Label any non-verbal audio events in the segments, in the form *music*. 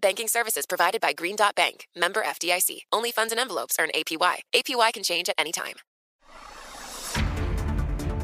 Banking services provided by Green Dot Bank, member FDIC. Only funds and envelopes earn APY. APY can change at any time.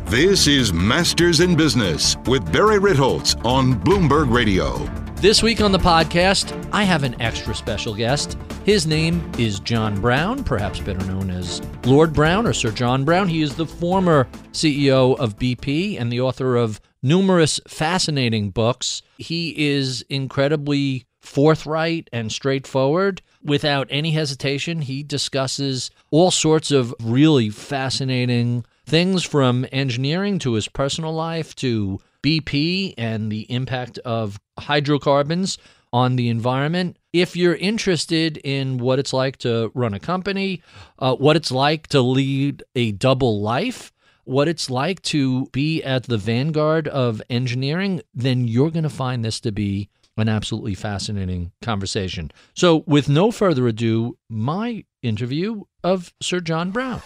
This is Masters in Business with Barry Ritholtz on Bloomberg Radio. This week on the podcast, I have an extra special guest. His name is John Browne, perhaps better known as Lord Browne or Sir John Browne. He is the former CEO of BP and the author of numerous fascinating books. He is incredibly forthright and straightforward. Without any hesitation, he discusses all sorts of really fascinating things from engineering to his personal life to BP and the impact of hydrocarbons on the environment. If you're interested in what it's like to run a company, uh, what it's like to lead a double life, what it's like to be at the vanguard of engineering, then you're going to find this to be an absolutely fascinating conversation. So, with no further ado, my interview of Sir John Browne.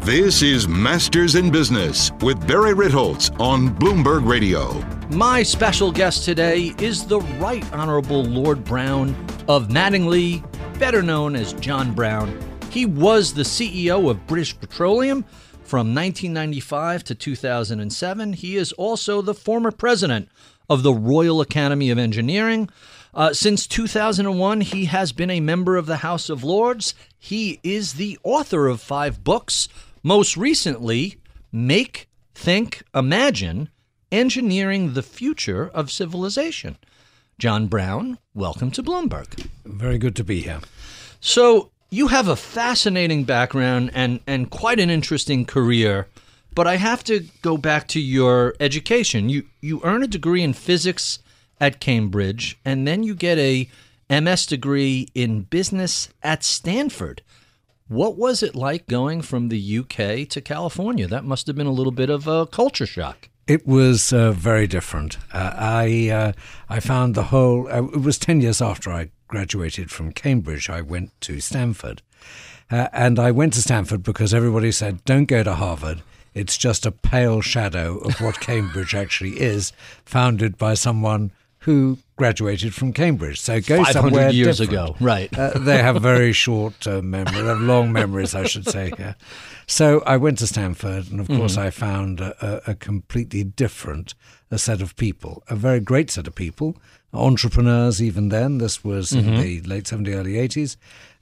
This is Masters in Business with Barry Ritholtz on Bloomberg Radio. My special guest today is the Right Honorable Lord Browne of Madingley, better known as John Browne. He was the CEO of British Petroleum from 1995 to 2007. He is also the former president of the Royal Academy of Engineering. Uh, since 2001, he has been a member of the House of Lords. He is the author of five books, most recently, Make, Think, Imagine Engineering the Future of Civilization. John Browne, welcome to Bloomberg. Very good to be here. So, you have a fascinating background and, and quite an interesting career, but I have to go back to your education. You, you earn a degree in physics at Cambridge, and then you get a MS degree in business at Stanford. What was it like going from the UK to California? That must have been a little bit of a culture shock. It was uh, very different. Uh, I uh, I found the whole. Uh, it was ten years after I graduated from Cambridge. I went to Stanford, uh, and I went to Stanford because everybody said, "Don't go to Harvard. It's just a pale shadow of what *laughs* Cambridge actually is, founded by someone who graduated from Cambridge. So go somewhere years different. ago, right? uh, they have very *laughs* short uh, memory, they have long memories, I should say. Yeah. So I went to Stanford, and of mm-hmm. course, I found a, a, completely different a set of people, a very great set of people, entrepreneurs. Even then, this was mm-hmm. in the late 70s, early 80s,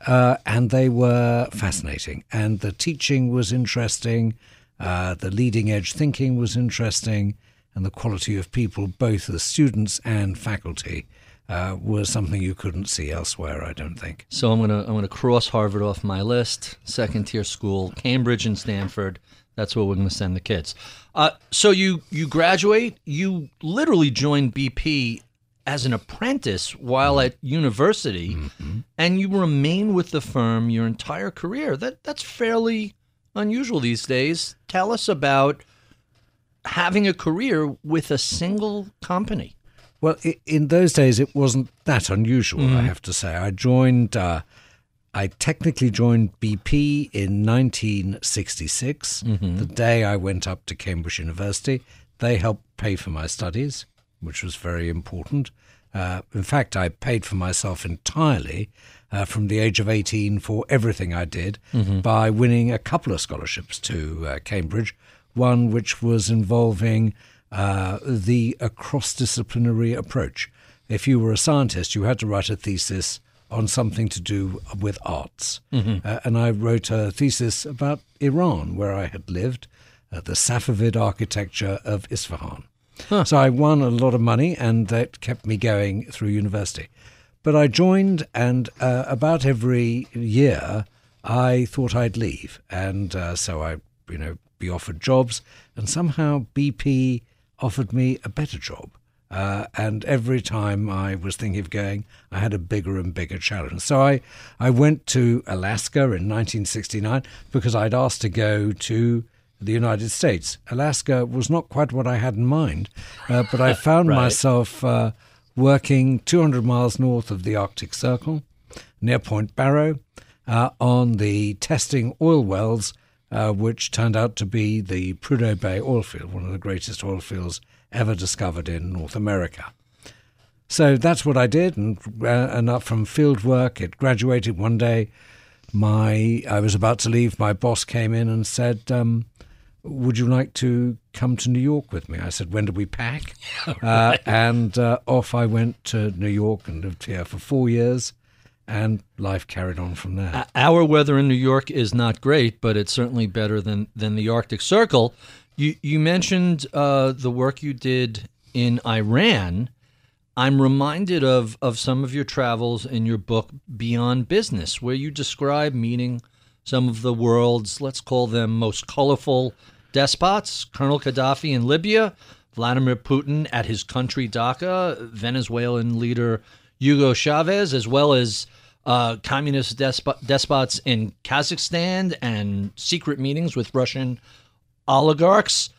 uh, and they were fascinating. And the teaching was interesting. Uh, the leading edge thinking was interesting and the quality of people, both as students and faculty, uh, was something you couldn't see elsewhere. I don't think. So I'm gonna I'm gonna cross Harvard off my list. Second tier school, Cambridge and Stanford. That's where we're going to send the kids. Uh, so you you graduate. You literally join BP as an apprentice while at university, mm-hmm. and you remain with the firm your entire career. That that's fairly unusual these days. Tell us about having a career with a single company. Well, in those days, it wasn't that unusual, mm. I have to say. I joined, uh, I technically joined BP in 1966, mm-hmm. the day I went up to Cambridge University. They helped pay for my studies, which was very important. Uh, in fact, I paid for myself entirely uh, from the age of 18 for everything I did mm-hmm. by winning a couple of scholarships to uh, Cambridge, one which was involving uh, the cross disciplinary approach. If you were a scientist, you had to write a thesis on something to do with arts. Uh, and I wrote a thesis about Iran, where I had lived, uh, the Safavid architecture of Isfahan. So I won a lot of money, and that kept me going through university. But I joined, and uh, about every year, I thought I'd leave, and uh, so I, you know, be offered jobs, and somehow BP offered me a better job. Uh, and every time I was thinking of going, I had a bigger and bigger challenge. So I, I went to Alaska in 1969 because I'd asked to go to the United States. Alaska was not quite what I had in mind, uh, but I found *laughs* Right. myself uh, working 200 miles north of the Arctic Circle, near Point Barrow, uh, on the testing oil wells, uh, which turned out to be the Prudhoe Bay oil field, one of the greatest oil fields ever discovered in North America. So that's what I did, and uh, and up from field work, it graduated one day. My I was about to leave. My boss came in and said, um, "Would you like to come to New York with me?" I said, "When do we pack?" *laughs* uh, and uh, off I went to New York and lived here for four years, and life carried on from there. Uh, Our weather in New York is not great, but it's certainly better than than the Arctic Circle. You you mentioned uh, the work you did in Iran. I'm reminded of of some of your travels in your book Beyond Business, where you describe meeting some of the world's let's call them most colorful despots: Colonel Gaddafi in Libya, Vladimir Putin at his country dacha, Venezuelan leader Hugo Chavez, as well as uh, communist despot, despots in Kazakhstan and secret meetings with Russian oligarchs.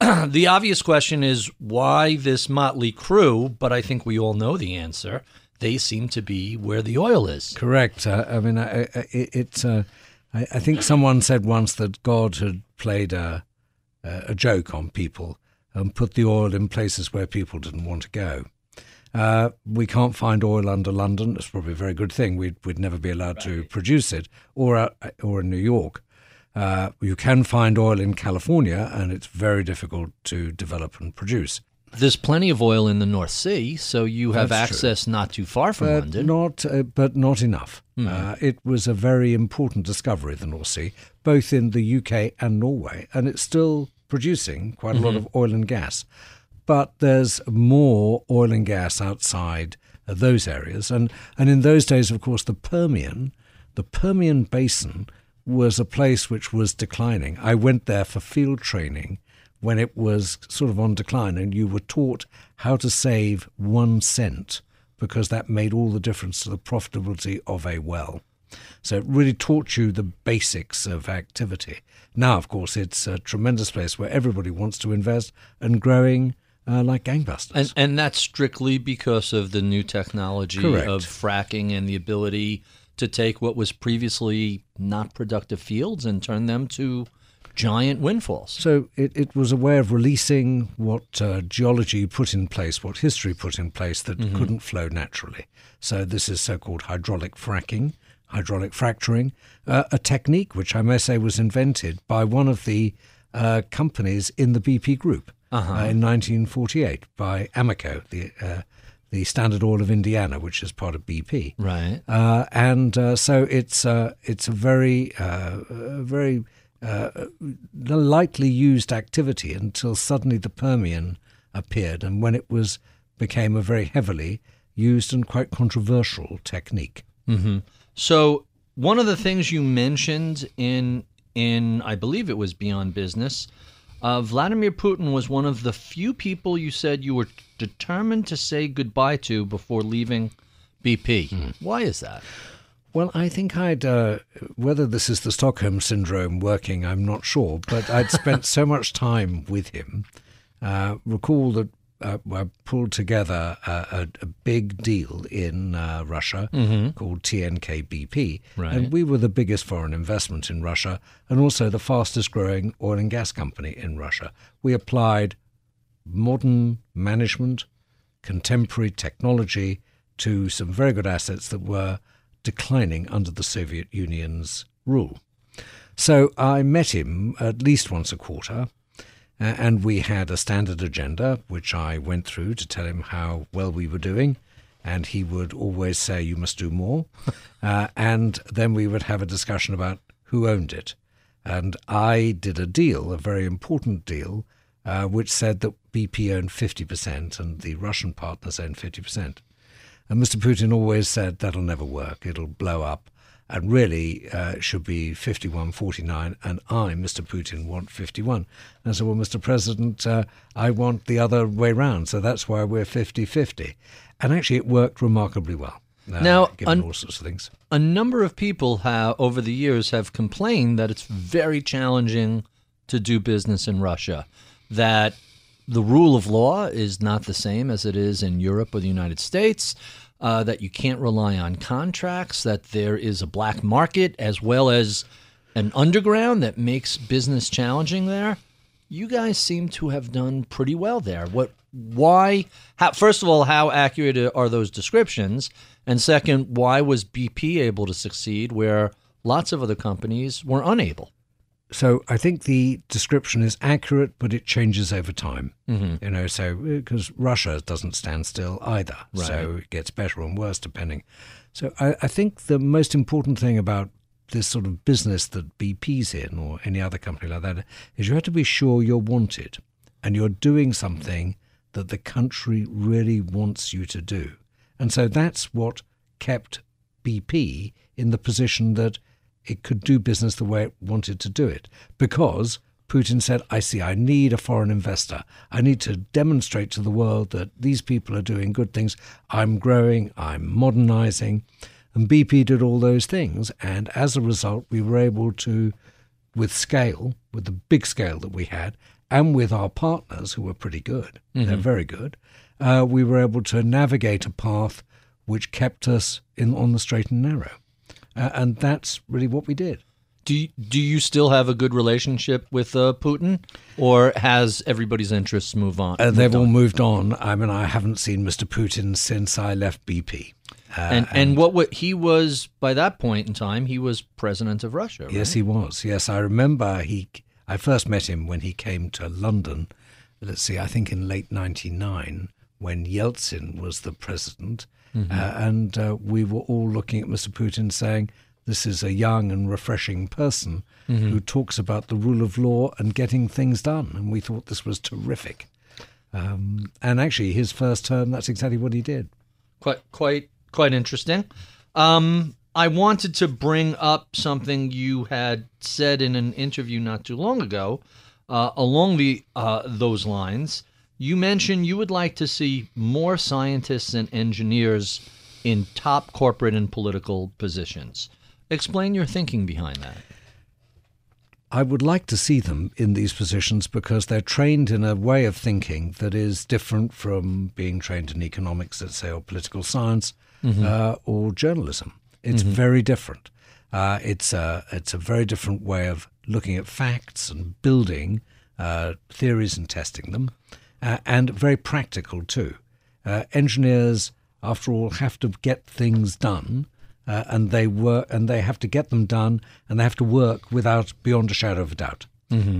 *clears throat* the obvious question is why this motley crew, but I think we all know the answer. They seem to be where the oil is. Correct. Uh, I mean, I, I, it, it's. Uh, I, I think someone said once that God had played a, a joke on people and put the oil in places where people didn't want to go. Uh, we can't find oil under London. It's probably a very good thing. We'd, we'd never be allowed to produce it, or uh, or in New York. Uh, you can find oil in California, and it's very difficult to develop and produce. There's plenty of oil in the North Sea, so you have That's true. access not too far from but London. not uh, but not enough. Uh, it was a very important discovery, the North Sea, both in the UK and Norway, and it's still producing quite a lot of oil and gas. But there's more oil and gas outside those areas, and and in those days, of course, the Permian, the Permian Basin was a place which was declining. I went there for field training when it was sort of on decline, and you were taught how to save one cent because that made all the difference to the profitability of a well. So it really taught you the basics of activity. Now, of course, it's a tremendous place where everybody wants to invest and growing uh, like gangbusters. And and that's strictly because of the new technology Correct. of fracking and the ability to take what was previously not productive fields and turn them to giant windfalls. So it, it was a way of releasing what uh, geology put in place, what history put in place that couldn't flow naturally. So this is so-called hydraulic fracking, hydraulic fracturing, uh, a technique which I may say was invented by one of the uh, companies in the BP group uh in 1948 by Amoco, the uh, the Standard Oil of Indiana, which is part of BP. Right. Uh, and uh, so it's uh, it's a very uh, very uh, lightly used activity until suddenly the Permian appeared, and when it was became a very heavily used and quite controversial technique. So one of the things you mentioned in in I believe it was Beyond Business, uh, Vladimir Putin was one of the few people you said you were determined to say goodbye to before leaving BP. Why is that? Well, I think I'd, uh, whether this is the Stockholm syndrome working, I'm not sure, but I'd spent so much time with him. Uh, recall that uh, I pulled together a, a, a big deal in uh, Russia called TNK-BP, Right. and we were the biggest foreign investment in Russia and also the fastest growing oil and gas company in Russia. We applied modern management, contemporary technology to some very good assets that were declining under the Soviet Union's rule. So I met him at least once a quarter, uh, and we had a standard agenda, which I went through to tell him how well we were doing. and he would always say, "You must do more," *laughs* uh, and then we would have a discussion about who owned it. And I did a deal, a very important deal, uh, which said that BP owned 50% and the Russian partners owned 50%. And Mr. Putin always said that'll never work, it'll blow up. And really, uh, it should be 51 49, and I, Mr. Putin, want 51. And I said, Well, Mr. President, uh, I want the other way round, so that's why we're 50 50. And actually, it worked remarkably well. Uh, Now, given un- all sorts of things. a number of people have over the years have complained that it's very challenging to do business in Russia that the rule of law is not the same as it is in Europe or the United States uh, that you can't rely on contracts that there is a black market as well as an underground that makes business challenging there you guys seem to have done pretty well there. What? Why? How, first of all, how accurate are those descriptions? And second, why was BP able to succeed where lots of other companies were unable? So I think the description is accurate, but it changes over time. Mm-hmm. You know, so because Russia doesn't stand still either, so it gets better and worse depending. So I, I think the most important thing about this sort of business that BP's in, or any other company like that, is you have to be sure you're wanted and you're doing something that the country really wants you to do. And so that's what kept BP in the position that it could do business the way it wanted to do it. Because Putin said, I see, I need a foreign investor. I need to demonstrate to the world that these people are doing good things. I'm growing, I'm modernizing. And BP did all those things. And as a result, we were able to, with scale, with the big scale that we had, and with our partners who were pretty good, they're very good, uh, we were able to navigate a path which kept us in on the straight and narrow. Uh, and that's really what we did. Do you, do you still have a good relationship with uh, Putin, or has everybody's interests move on? Uh, they've all moved on. I mean, I haven't seen Mr. Putin since I left BP. Uh, and and what what he was by that point in time, he was president of Russia. Right? Yes, he was. Yes, I remember he. I first met him when he came to London. Let's see, I think in late '99 when Yeltsin was the president, uh, and uh, we were all looking at Mr. Putin saying, "This is a young and refreshing person who talks about the rule of law and getting things done." And we thought this was terrific. Um, and actually, his first term, that's exactly what he did. quite quite quite interesting. Um, I wanted to bring up something you had said in an interview not too long ago, uh, along the uh, those lines. You mentioned you would like to see more scientists and engineers in top corporate and political positions. Explain your thinking behind that. I would like to see them in these positions because they're trained in a way of thinking that is different from being trained in economics, let's say, or political science uh, or journalism. It's very different. Uh, it's a it's a very different way of looking at facts and building uh, theories and testing them, uh, and very practical too. Uh, engineers, after all, have to get things done, uh, and they work and they have to get them done, and they have to work without beyond a shadow of a doubt.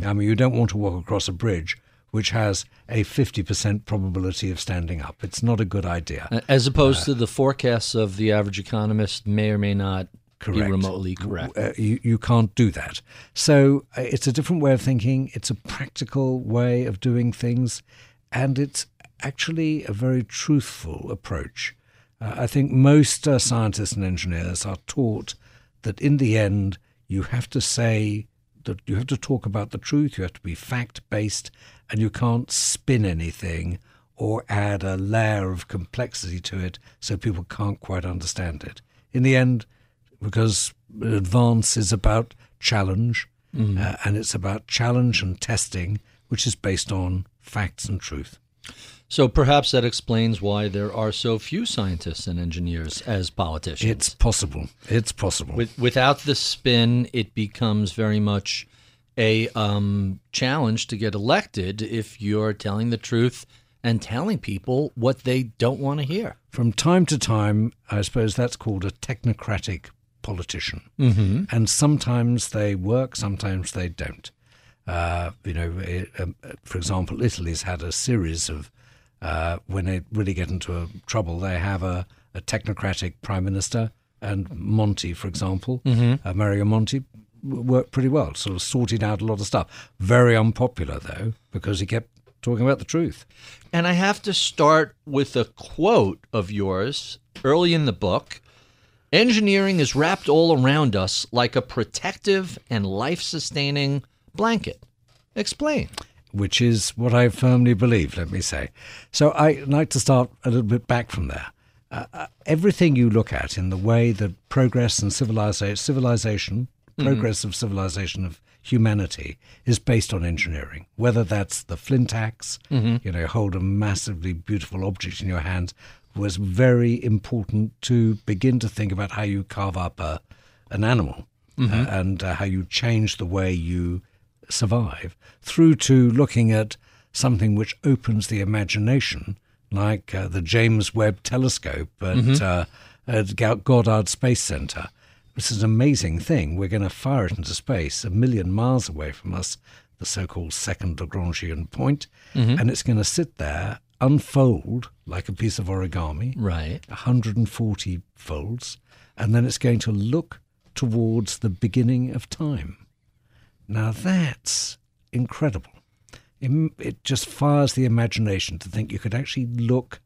I mean, you don't want to walk across a bridge which has a 50% probability of standing up. It's not a good idea. As opposed to the forecasts of the average economist may or may not be remotely correct. Uh, you, you can't do that. So uh, it's a different way of thinking. It's a practical way of doing things, and it's actually a very truthful approach. Uh, I think most uh, scientists and engineers are taught that in the end, you have to say that you have to talk about the truth, you have to be fact based, and you can't spin anything or add a layer of complexity to it so people can't quite understand it. In the end, because advance is about challenge, uh, and it's about challenge and testing, which is based on facts and truth. So perhaps that explains why there are so few scientists and engineers as politicians. It's possible. It's possible. With, without the spin, it becomes very much a um, challenge to get elected if you're telling the truth and telling people what they don't want to hear. From time to time, I suppose that's called a technocratic politician. Mm-hmm. And sometimes they work, sometimes they don't. Uh, you know, it, um, for example, Italy's had a series of Uh, when they really get into a trouble, they have a, a technocratic prime minister, and Monti, for example, uh, Mario Monti, worked pretty well, sort of sorted out a lot of stuff. Very unpopular, though, because he kept talking about the truth. And I have to start with a quote of yours early in the book. Engineering is wrapped all around us like a protective and life sustaining blanket. Explain. which is what I firmly believe, let me say. So I like to start a little bit back from there. Uh, uh, everything you look at in the way that progress and civilization, civilization progress of civilization of humanity is based on engineering, whether that's the flint axe, you know, hold a massively beautiful object in your hand, was very important to begin to think about how you carve up a, an animal uh, and uh, how you change the way you survive, through to looking at something which opens the imagination, like uh, the James Webb Telescope at, uh, at Goddard Space Center. This is an amazing thing. We're going to fire it into space a million miles away from us, the so called second Lagrangian point. point, and it's going to sit there, unfold like a piece of origami, Right. 140 folds, and then it's going to look towards the beginning of time. Now that's incredible. It just fires the imagination to think you could actually look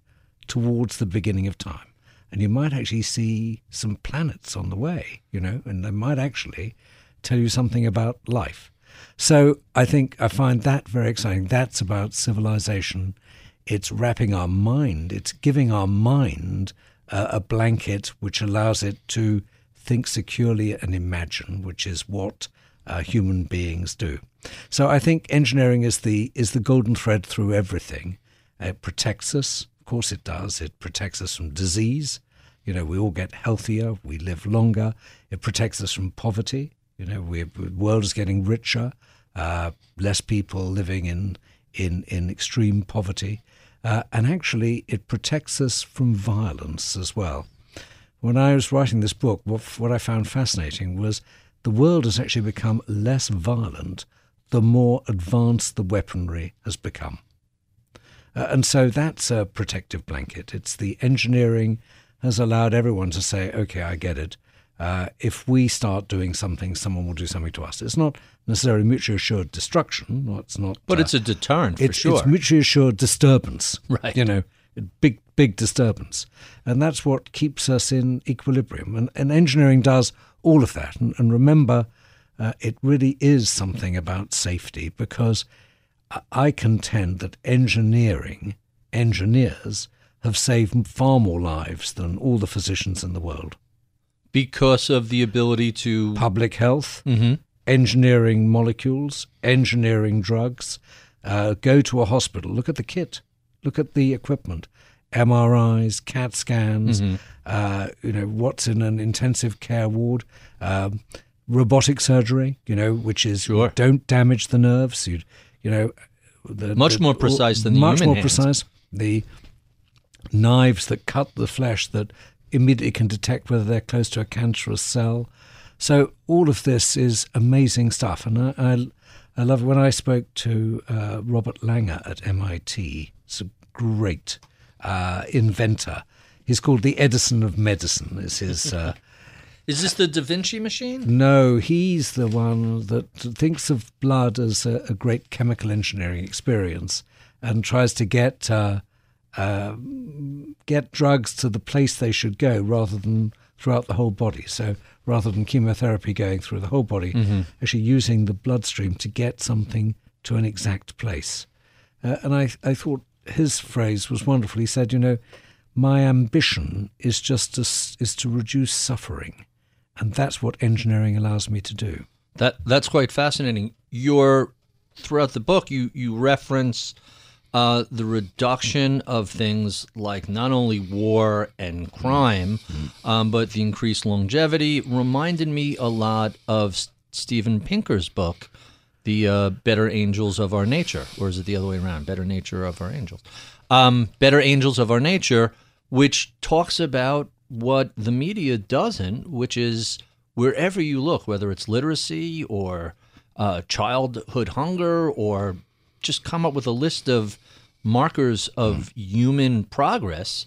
towards the beginning of time. And you might actually see some planets on the way, you know, and they might actually tell you something about life. So I think I find that very exciting. That's about civilization. It's wrapping our mind, it's giving our mind uh, a blanket which allows it to think securely and imagine, which is what uh, human beings do. So I think engineering is the is the golden thread through everything. It protects us, of course it does. It protects us from disease. You know, we all get healthier, we live longer. It protects us from poverty. You know, we the world is getting richer, uh, less people living in in in extreme poverty, uh, and actually it protects us from violence as well. When I was writing this book, what, what I found fascinating was the world has actually become less violent the more advanced the weaponry has become. Uh, and so that's a protective blanket. It's the engineering has allowed everyone to say, okay, I get it. Uh, if we start doing something, someone will do something to us. It's not necessarily mutually assured destruction. It's not. But uh, it's a deterrent for it's, sure. it's mutually assured disturbance. *laughs* Right. You know, big, big disturbance. And that's what keeps us in equilibrium. And, and engineering does all of that. And, and remember, uh, it really is something about safety because I- contend that engineering, engineers, have saved far more lives than all the physicians in the world. because of the ability to. Public health, Mm-hmm. engineering molecules, engineering drugs. Uh, go to a hospital, look at the kit, look at the equipment, MRIs, CAT scans, Mm-hmm. uh, you know, what's in an intensive care ward, um, robotic surgery, you know, which is Sure. don't damage the nerves. You, you know, the, Much the- more precise than the much more hands. precise. The knives that cut the flesh that immediately can detect whether they're close to a cancerous cell. So all of this is amazing stuff, and I, I, I love when I spoke to uh, Robert Langer at MIT. It's a great uh, inventor. He's called the Edison of medicine. Is his uh, *laughs* Is this the Da Vinci machine? no? He's the one that thinks of blood as a, a great chemical engineering experience and tries to get uh, uh, get drugs to the place they should go rather than throughout the whole body. So rather than chemotherapy going through the whole body, actually using the bloodstream to get something to an exact place. Uh, and I, I thought his phrase was wonderful. He said, "You know, my ambition is just to, is to reduce suffering, and that's what engineering allows me to do." That that's quite fascinating. Your throughout the book, you you reference uh, the reduction of things like not only war and crime, um, but the increased longevity. Reminded me a lot of S- Steven Pinker's book, "The uh, Better Angels of Our Nature," or is it the other way around? "Better Nature of Our Angels." Um, "Better Angels of Our Nature," which talks about what the media doesn't, which is wherever you look, whether it's literacy or uh, childhood hunger, or just come up with a list of markers of human progress,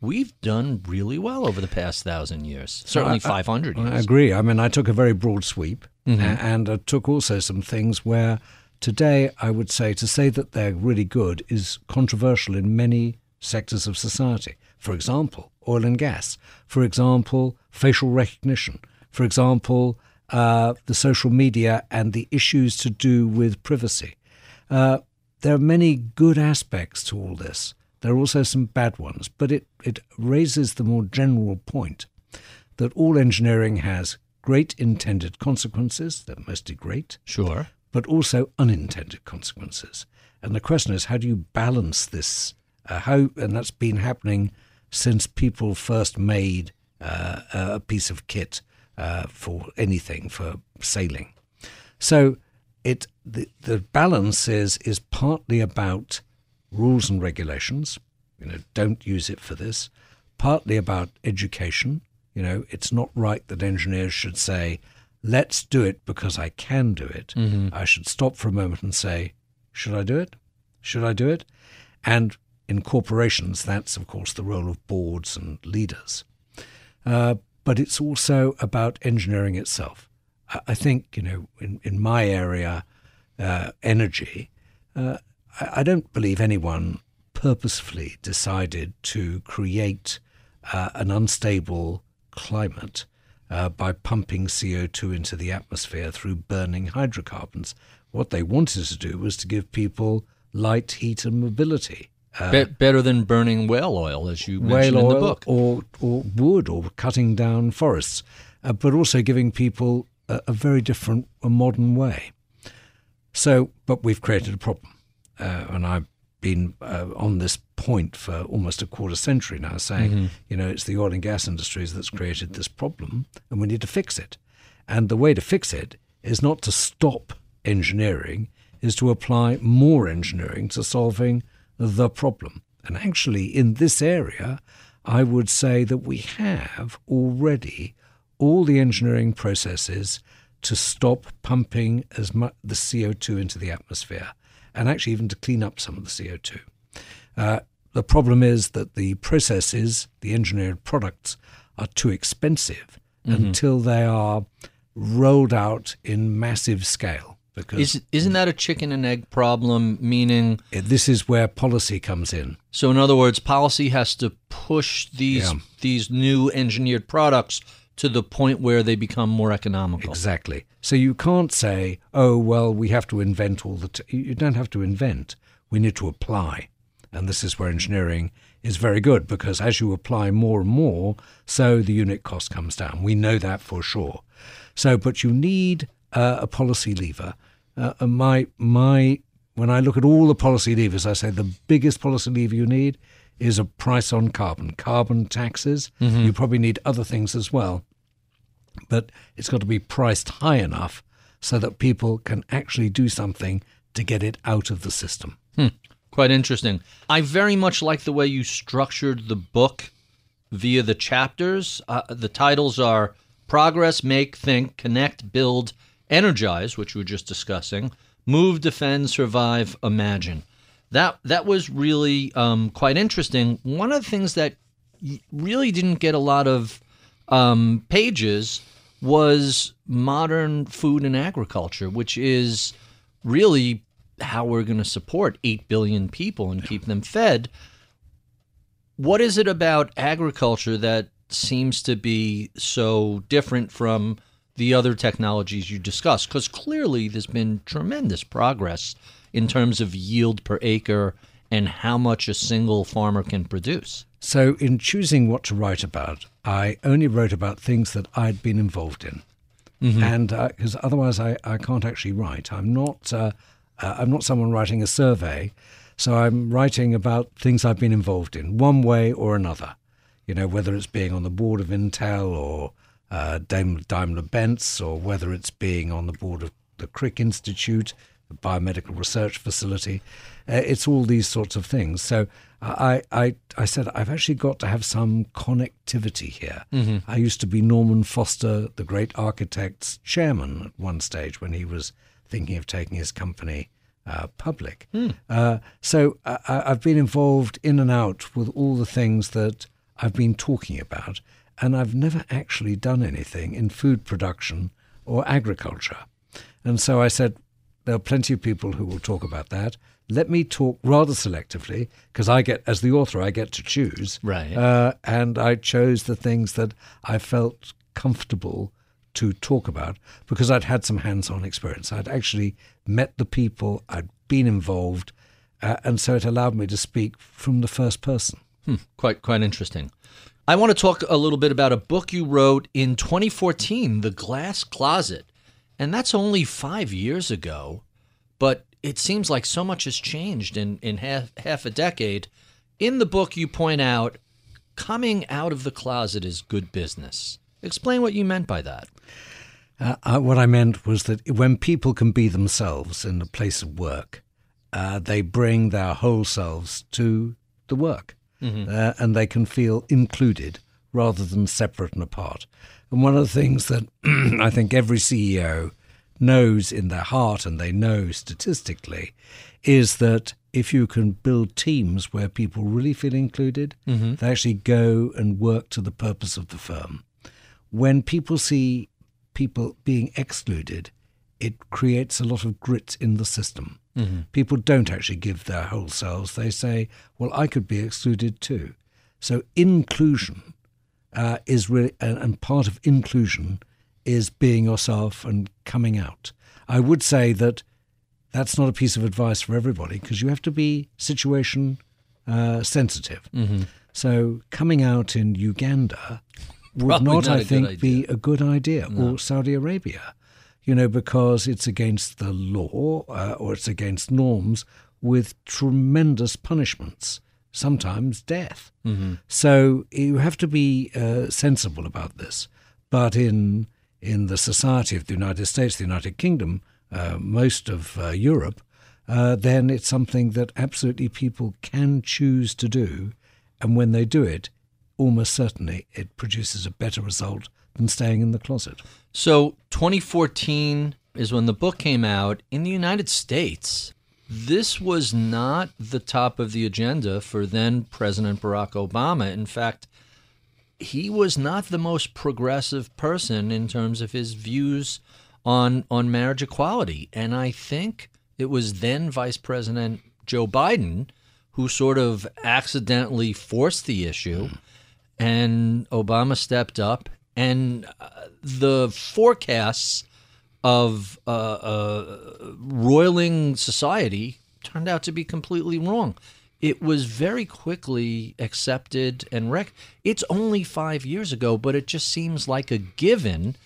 we've done really well over the past thousand years. Certainly, I- I- 500 I agree. I mean, I took a very broad sweep, Mm-hmm. and I took also some things where today I would say to say that they're really good is controversial in many sectors of society. For example, oil and gas. For example, facial recognition. For example, uh, the social media and the issues to do with privacy. Uh, there are many good aspects to all this. There are also some bad ones, but it, it raises the more general point that all engineering has great intended consequences, they're mostly great, Sure. but also unintended consequences. And the question is, how do you balance this? Uh, how, and that's been happening since people first made uh, a piece of kit uh, for anything, for sailing. So it the, the balance is is partly about rules and regulations. You know, don't use it for this. Partly about education. You know, it's not right that engineers should say, "Let's do it because I can do it." I should stop for a moment and say, "Should I do it? Should I do it?" And in corporations, that's of course the role of boards and leaders. Uh, but it's also about engineering itself. I, I think, you know, in, in my area, uh, energy, uh, I, I don't believe anyone purposefully decided to create uh, an unstable climate uh, by pumping CO2 into the atmosphere through burning hydrocarbons. What they wanted to do was to give people light, heat, and mobility. Uh, Be- better than burning whale oil, as you mentioned in the book. or or wood or cutting down forests, uh, but also giving people a, a very different, a modern way. So, but we've created a problem, uh, and I've been uh, on this point for almost a quarter century now, saying, you know, it's the oil and gas industries that's created this problem, and we need to fix it. And the way to fix it is not to stop engineering, is to apply more engineering to solving the problem. And actually, in this area, I would say that we have already all the engineering processes to stop pumping as much the CO2 into the atmosphere, and actually even to clean up some of the CO2. Uh, the problem is that the processes, the engineered products, are too expensive until they are rolled out in massive scale. Because Is, isn't that a chicken and egg problem? Meaning, this is where policy comes in. so in other words, policy has to push these Yeah. these new engineered products to the point where they become more economical. Exactly. So you can't say, oh, well, we have to invent all the. T-. You don't have to invent. We need to apply. And this is where engineering is very good because as you apply more and more, so the unit cost comes down. We know that for sure. So, but you need uh, a policy lever. Uh, and my my when I look at all the policy levers, I say the biggest policy lever you need is a price on carbon, carbon taxes. You probably need other things as well but it's got to be priced high enough so that people can actually do something to get it out of the system. Quite interesting. I very much like the way you structured the book via the chapters. Uh, the titles are Progress, Make, Think, Connect, Build, Energize, which we were just discussing, Move, Defend, Survive, Imagine. That that was really um, quite interesting. One of the things that really didn't get a lot of um, pages was modern food and agriculture, which is really how we're going to support 8 billion people and keep them fed. What is it about agriculture that seems to be so different from the other technologies you discussed? Because clearly there's been tremendous progress in terms of yield per acre and how much a single farmer can produce. So, in choosing what to write about, I only wrote about things that I'd been involved in, and because otherwise I, I can't actually write. I'm not uh, uh, I'm not someone writing a survey, so I'm writing about things I've been involved in, one way or another. You know, whether it's being on the board of Intel or uh, Daimler Benz, or whether it's being on the board of the Crick Institute, the biomedical research facility. Uh, it's all these sorts of things. So I, I, I said I've actually got to have some connectivity here. I used to be Norman Foster, the great architect's chairman at one stage when he was thinking of taking his company uh, public. Uh, so I, I- I've been involved in and out with all the things that I've been talking about, and I've never actually done anything in food production or agriculture. And so I said, there are plenty of people who will talk about that. Let me talk rather selectively because I get, as the author, I get to choose. Right. Uh, and I chose the things that I felt comfortable to talk about because I'd had some hands-on experience. I'd actually met the people. I'd been involved, uh, and so it allowed me to speak from the first person. Hmm, quite quite interesting. I want to talk a little bit about a book you wrote in 2014, The Glass Closet. And that's only 5 years ago, but it seems like so much has changed in in half half a decade. In the book you point out coming out of the closet is good business. Explain what you meant by that. Uh, uh, what I meant was that when people can be themselves in the place of work, uh, they bring their whole selves to the work, uh, and they can feel included rather than separate and apart. And one of the things that *clears throat* I think every CEO knows in their heart, and they know statistically, is that if you can build teams where people really feel included, mm-hmm. they actually go and work to the purpose of the firm when people see people being excluded, it creates a lot of grit in the system. Mm-hmm. People don't actually give their whole selves. They say, well, I could be excluded too. So inclusion uh, is really, and, part of inclusion is being yourself and coming out. I would say that that's not a piece of advice for everybody because you have to be situation uh, sensitive. So coming out in Uganda would not, not I think, be a good idea, or Saudi Arabia, you know, because it's against the law uh, or it's against norms with tremendous punishments, sometimes death. So you have to be uh, sensible about this. But in in the society of the United States, the United Kingdom, uh, most of uh, Europe, uh, then it's something that absolutely people can choose to do, and when they do it, almost certainly it produces a better result than staying in the closet. So 2014 is when the book came out in the United States. This was not the top of the agenda for then President Barack Obama. In fact, he was not the most progressive person in terms of his views on on marriage equality. And I think it was then Vice President Joe Biden who sort of accidentally forced the issue and Obama stepped up and uh, the forecasts of uh, uh, roiling society turned out to be completely wrong. It was very quickly accepted and rec. It's only five years ago, but it just seems like a given.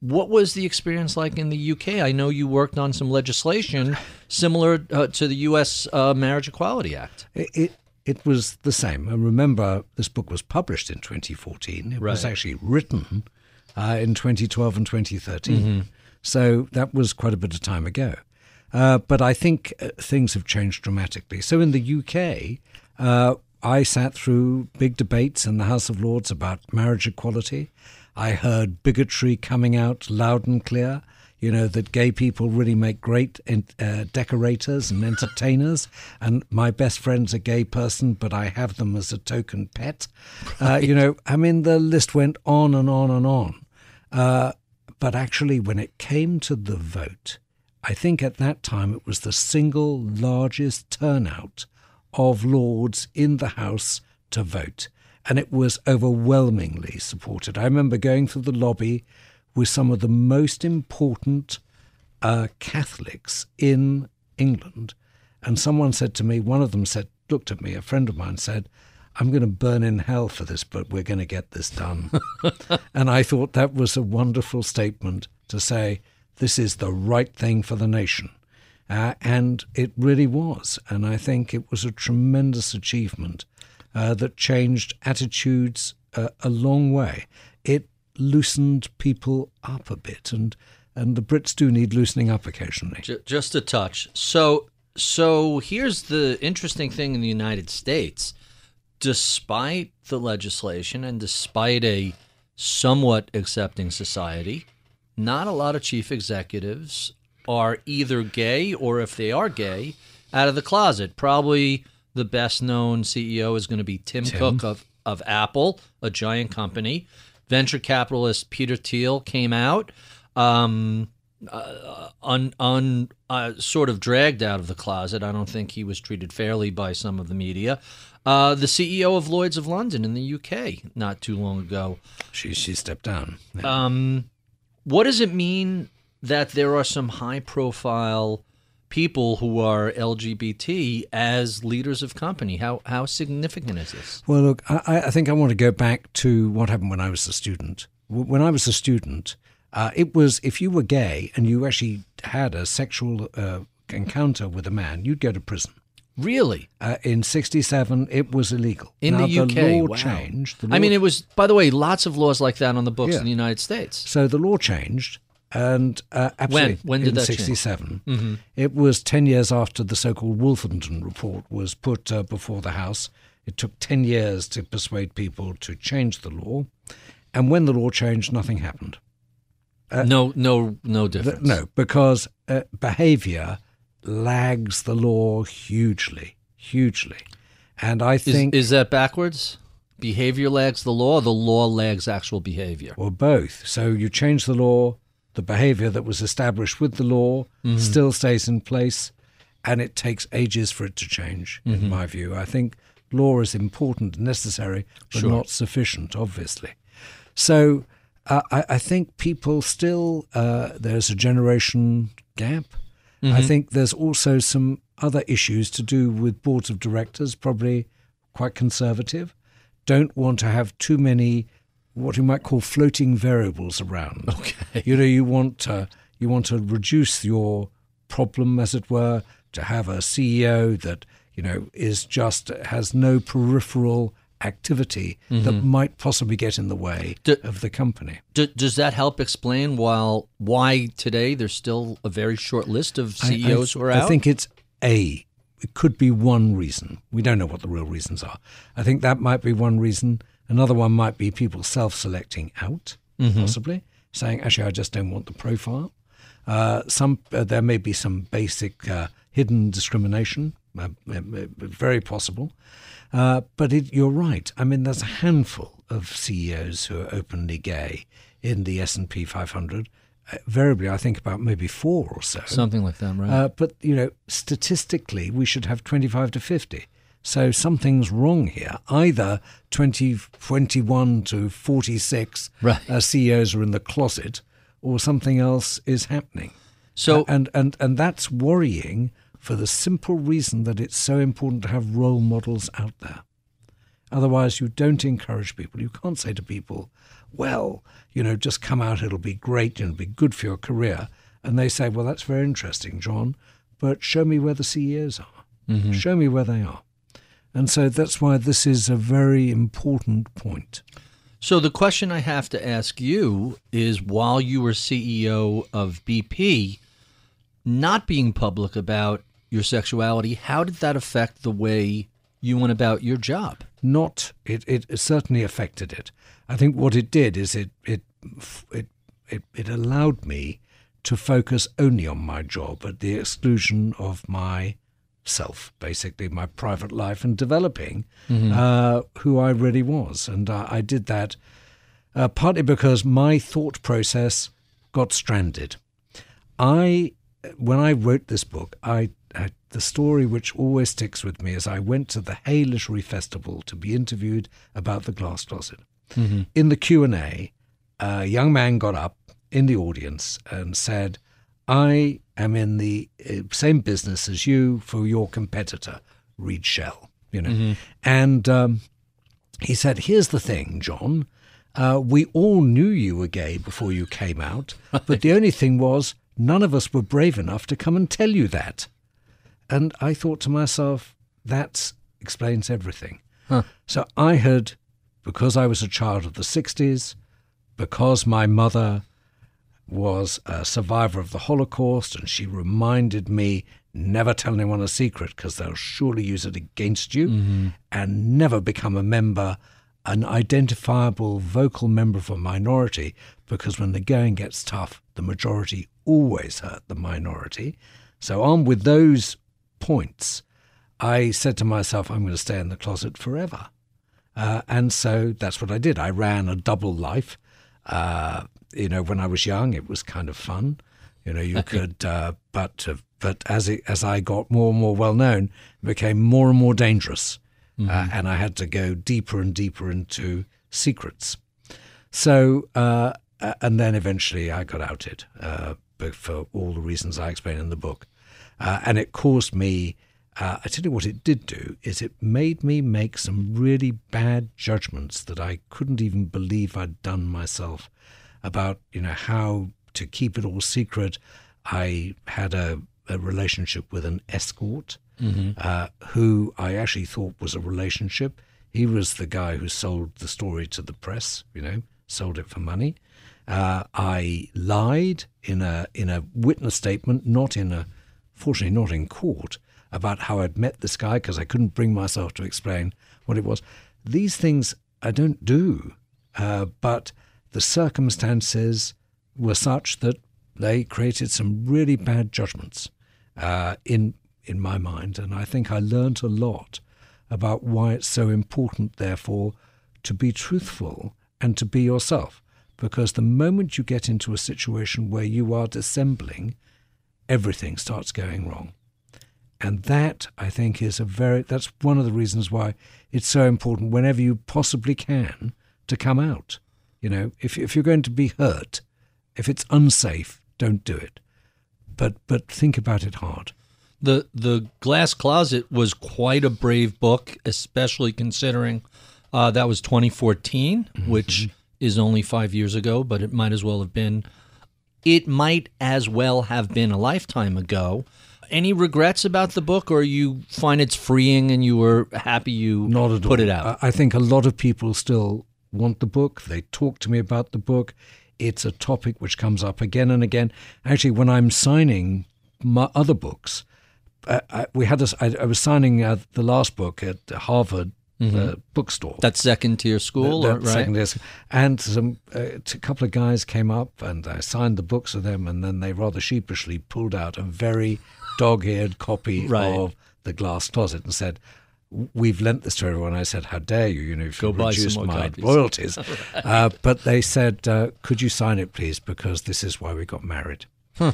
What was the experience like in the UK? I know you worked on some legislation similar uh, to the U.S. Uh, Marriage Equality Act. It, it it was the same. And remember, this book was published in 2014. It was actually written uh, in 2012 and 2013. So that was quite a bit of time ago. Uh, but I think uh, things have changed dramatically. So in the UK, uh, I sat through big debates in the House of Lords about marriage equality. I heard bigotry coming out loud and clear. You know, that gay people really make great uh, decorators and entertainers. And my best friend's a gay person, but I have them as a token pet. Uh, you know, I mean, the list went on and on and on. But actually, when it came to the vote, I think at that time it was the single largest turnout of Lords in the House to vote. And it was overwhelmingly supported. I remember going through the lobby with some of the most important uh, Catholics in England. And someone said to me, one of them said, looked at me, a friend of mine said, I'm going to burn in hell for this, but we're going to get this done. *laughs* and I thought that was a wonderful statement to say, this is the right thing for the nation. Uh, and it really was. And I think it was a tremendous achievement uh, that changed attitudes uh, a long way. It loosened people up a bit, and, and the Brits do need loosening up occasionally. Ju- just a touch. So, so here's the interesting thing in the United States. Despite the legislation and despite a somewhat accepting society, not a lot of chief executives are either gay or if they are gay, out of the closet. Probably the best known CEO is going to be Tim, Cook of, of Apple, a giant company. Venture capitalist Peter Thiel came out, um, uh, un, un, uh, sort of dragged out of the closet. I don't think he was treated fairly by some of the media. Uh, the CEO of Lloyd's of London in the UK not too long ago. She she stepped down. Um, what does it mean that there are some high profile people who are LGBT as leaders of company? How how significant is this? Well, look, I, I think I want to go back to what happened when I was a student. When I was a student, uh, it was if you were gay and you actually had a sexual uh, encounter with a man, you'd go to prison. Really? Uh, in '67, it was illegal. In now, the UK? law wow. changed. The I mean, it was, by the way, lots of laws like that on the books Yeah. in the United States. So the law changed, and uh, absolutely When did in that change? Mm-hmm. '67. It was ten years after the so-called Wolfenden report was put uh, before the House. It took ten years to persuade people to change the law, and when the law changed, nothing happened. no, no, no Th- difference. No, because uh, behaviour lags the law hugely, hugely, and I think is that backwards? Behavior lags the law, or the law lags actual behavior? or both. So you change the law, the behavior that was established with the law still stays in place, and it takes ages for it to change, in my view. I think law is important and necessary, but Sure. not sufficient, obviously. So uh, I, I think people still, uh, there's a generation gap. I mm-hmm. think there's also some other issues to do with boards of directors, probably quite conservative, don't want to have too many what you might call floating variables around. *laughs* Okay. You know, you want to you want to reduce your problem, as it were, to have a CEO that you know is just has no peripheral activity that might possibly get in the way D- of the company. D- does that help explain while why today there's still a very short list of I- I- CEOs who are out? I think it's a. It could be one reason. We don't know what the real reasons are. I think that might be one reason. Another one might be people self-selecting out, Mm-hmm. possibly saying, "Actually, I just don't want the profile." Uh, some uh, there may be some basic uh, hidden discrimination, very possible. Uh, but it, you're right. I mean, there's a handful of CEOs who are openly gay in the S and P 500. Uh, variably, I think about maybe four or so. Something like that, right? Uh, but you know, statistically, we should have 25 to 50. So something's wrong here. Either 20, 21 to 46 Right. uh, CEOs are in the closet, or something else is happening. so, and and and that's worrying for the simple reason that it's so important to have role models out there. Otherwise, you don't encourage people. You can't say to people, "Well, you know, just come out. It'll be great. It'll be good for your career." And they say, "Well, that's very interesting, John, but show me where the CEOs are. Mm-hmm. Show me where they are." And so that's why this is a very important point. so the question I have to ask you is: While you were CEO of BP, not being public about your sexuality, how did that affect the way you went about your job? not it, it certainly affected it. I think what it did is it it it it, it allowed me to focus only on my job at the exclusion of my self, basically my private life and developing uh, who I really was. And I, I did that uh, partly because my thought process got stranded. I, when I wrote this book, I, I the story which always sticks with me is I went to the Hay Literary Festival to be interviewed about the Glass Closet. In the Q and A, a young man got up in the audience and said, "I am in the uh, same business as you for your competitor, Reed Shell." You know, and um, he said, Here's the thing, John. Uh, we all knew you were gay before you came out, but the only thing was, none of us were brave enough to come and tell you that. And I thought to myself, that explains everything. So I had, because I was a child of the 60s, because my mother was a survivor of the Holocaust, and she reminded me never tell anyone a secret because they'll surely use it against you, mm-hmm. and never become a member, an identifiable vocal member of a minority, because when the going gets tough, the majority always hurt the minority. So, on with those points, I said to myself, I'm going to stay in the closet forever. Uh, and so that's what I did. I ran a double life. Uh, you know, when I was young, it was kind of fun. You know, you *laughs* could, uh, but uh, but as it, as I got more and more well known, it became more and more dangerous, mm-hmm. and I had to go deeper and deeper into secrets. So, uh, and then eventually I got outed uh, for all the reasons I explain in the book, and it caused me uh, I tell you what it did do is it made me make some really bad judgments that I couldn't even believe I'd done myself about you know how to keep it all secret. I had a, a relationship with an escort mm-hmm. uh, who I actually thought was a relationship. He was the guy who sold the story to the press, you know, sold it for money. Uh, I lied in a in a witness statement, not in a, fortunately not in court about how I'd met this guy because I couldn't bring myself to explain what it was. These things I don't do, uh, but the circumstances were such that they created some really bad judgments uh, in in my mind, and I think I learned a lot about why it's so important, therefore, to be truthful and to be yourself. Because the moment you get into a situation where you are dissembling, everything starts going wrong. And that, I think, is a very, that's one of the reasons why it's so important whenever you possibly can to come out. You know, if, if you're going to be hurt, if it's unsafe, don't do it. But, but think about it hard. The, the Glass Closet was quite a brave book, especially considering uh, that was 2014, mm-hmm. which is only five years ago, but it might as well have been. It might as well have been a lifetime ago any regrets about the book, or you find it's freeing and you were happy you Not at put all. it out? I think a lot of people still want the book. They talk to me about the book. It's a topic which comes up again and again. Actually, when I'm signing my other books, uh, I, we had this. I, I was signing uh, the last book at Harvard mm-hmm. uh, bookstore. That second tier school, that, that right? Second tier, and some uh, a couple of guys came up and I signed the books with them, and then they rather sheepishly pulled out a very dog-eared copy *laughs* right. of the Glass Closet and said, "We've lent this to everyone." I said, "How dare you? You know, if Go you reduce my copies. *laughs* royalties." right. uh, but they said, uh, "Could you sign it, please? Because this is why we got married." Huh.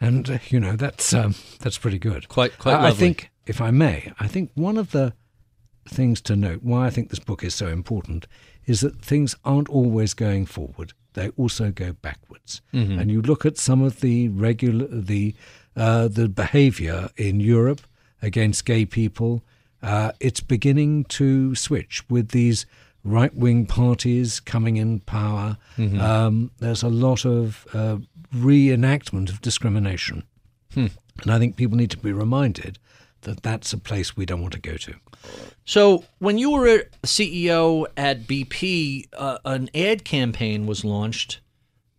And uh, you know that's um, that's pretty good. Quite quite. I, I think, if I may, I think one of the things to note, why I think this book is so important, is that things aren't always going forward; they also go backwards. Mm-hmm. And you look at some of the regular the uh, the behavior in Europe against gay people, uh, it's beginning to switch with these right wing parties coming in power. Mm-hmm. Um, there's a lot of uh, reenactment of discrimination. Hmm. And I think people need to be reminded that that's a place we don't want to go to. So, when you were a CEO at BP, uh, an ad campaign was launched,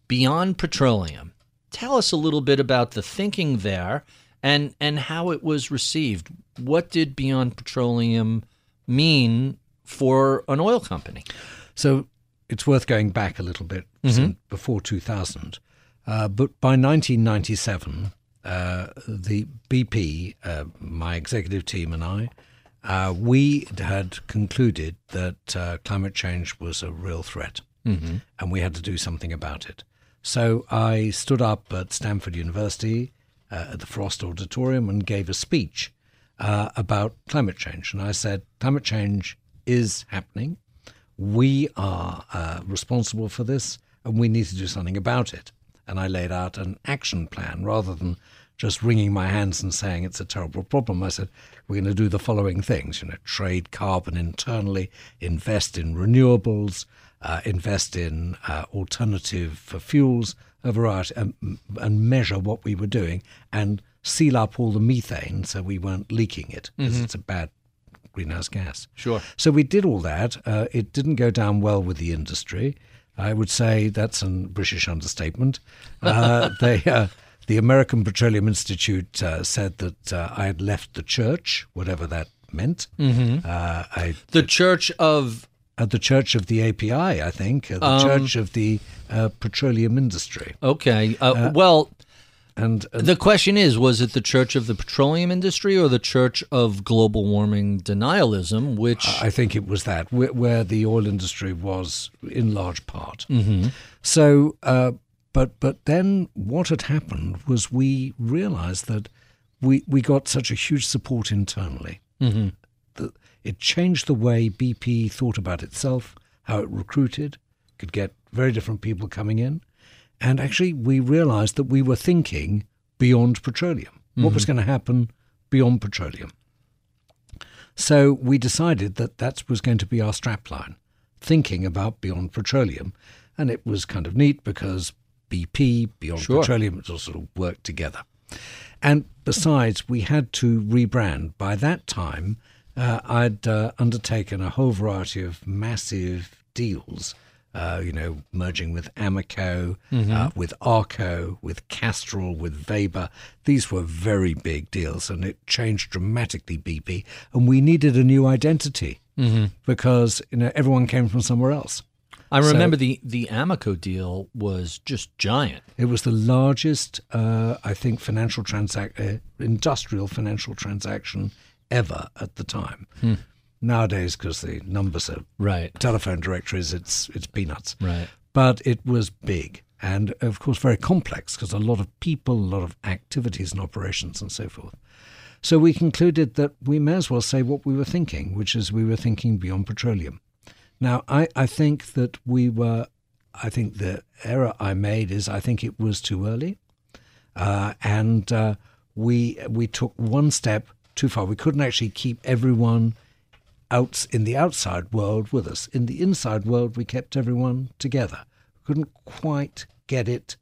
Beyond Petroleum. Tell us a little bit about the thinking there and and how it was received. What did Beyond Petroleum mean for an oil company? So it's worth going back a little bit mm-hmm. before 2000. Uh, but by 1997, uh, the BP, uh, my executive team, and I, uh, we had concluded that uh, climate change was a real threat, mm-hmm. and we had to do something about it. So I stood up at Stanford University uh, at the Frost Auditorium and gave a speech uh, about climate change. And I said, climate change is happening. We are uh, responsible for this, and we need to do something about it. And I laid out an action plan rather than just wringing my hands and saying it's a terrible problem. I said, we're going to do the following things, you know, trade carbon internally, invest in renewables, uh, invest in uh, alternative fuels, a variety, and, and, measure what we were doing and seal up all the methane so we weren't leaking it because mm-hmm. it's a bad greenhouse gas. Sure. So we did all that. Uh, it didn't go down well with the industry. I would say that's a British understatement. Uh, *laughs* they, uh, the American Petroleum Institute uh, said that uh, I had left the church, whatever that meant. Mm-hmm. I, the Church of at the Church of the API, I think, the um, Church of the uh, Petroleum Industry. Okay. Uh, uh, well, And, and The question is was it the church of the petroleum industry or the church of global warming denialism, which. I think it was that where, where the oil industry was in large part. Mm-hmm. So, uh, but but then what had happened was we realised that we we got such a huge support internally Mm-hmm. that it changed the way BP thought about itself, how it recruited, could get very different people coming in, and actually we realised that we were thinking beyond petroleum. What was going to happen beyond petroleum? So we decided that that was going to be our strapline, thinking about beyond petroleum. And it was kind of neat because BP, beyond Sure. petroleum, it all sort of worked together. And besides, we had to rebrand. By that time, uh, I'd uh, undertaken a whole variety of massive deals. Uh, you know, merging with Amoco, uh, with Arco, with Castrol, with Veba. These were very big deals, and it changed dramatically BP. And we needed a new identity because you know everyone came from somewhere else. I remember the, the Amoco deal was just giant. It was the largest, uh, I think, financial transac- uh, industrial financial transaction ever at the time. Nowadays, because the numbers are Right. telephone directories, it's it's peanuts. Right. But it was big and, of course, very complex because a lot of people, a lot of activities and operations and so forth. So we concluded that we may as well say what we were thinking, which is we were thinking beyond petroleum. Now, I, I think that we were, I think the error I made is I think it was too early. Uh, and uh, we, we took one step too far. We couldn't actually keep everyone out in the outside world with us. In the inside world, we kept everyone together. Couldn't quite get it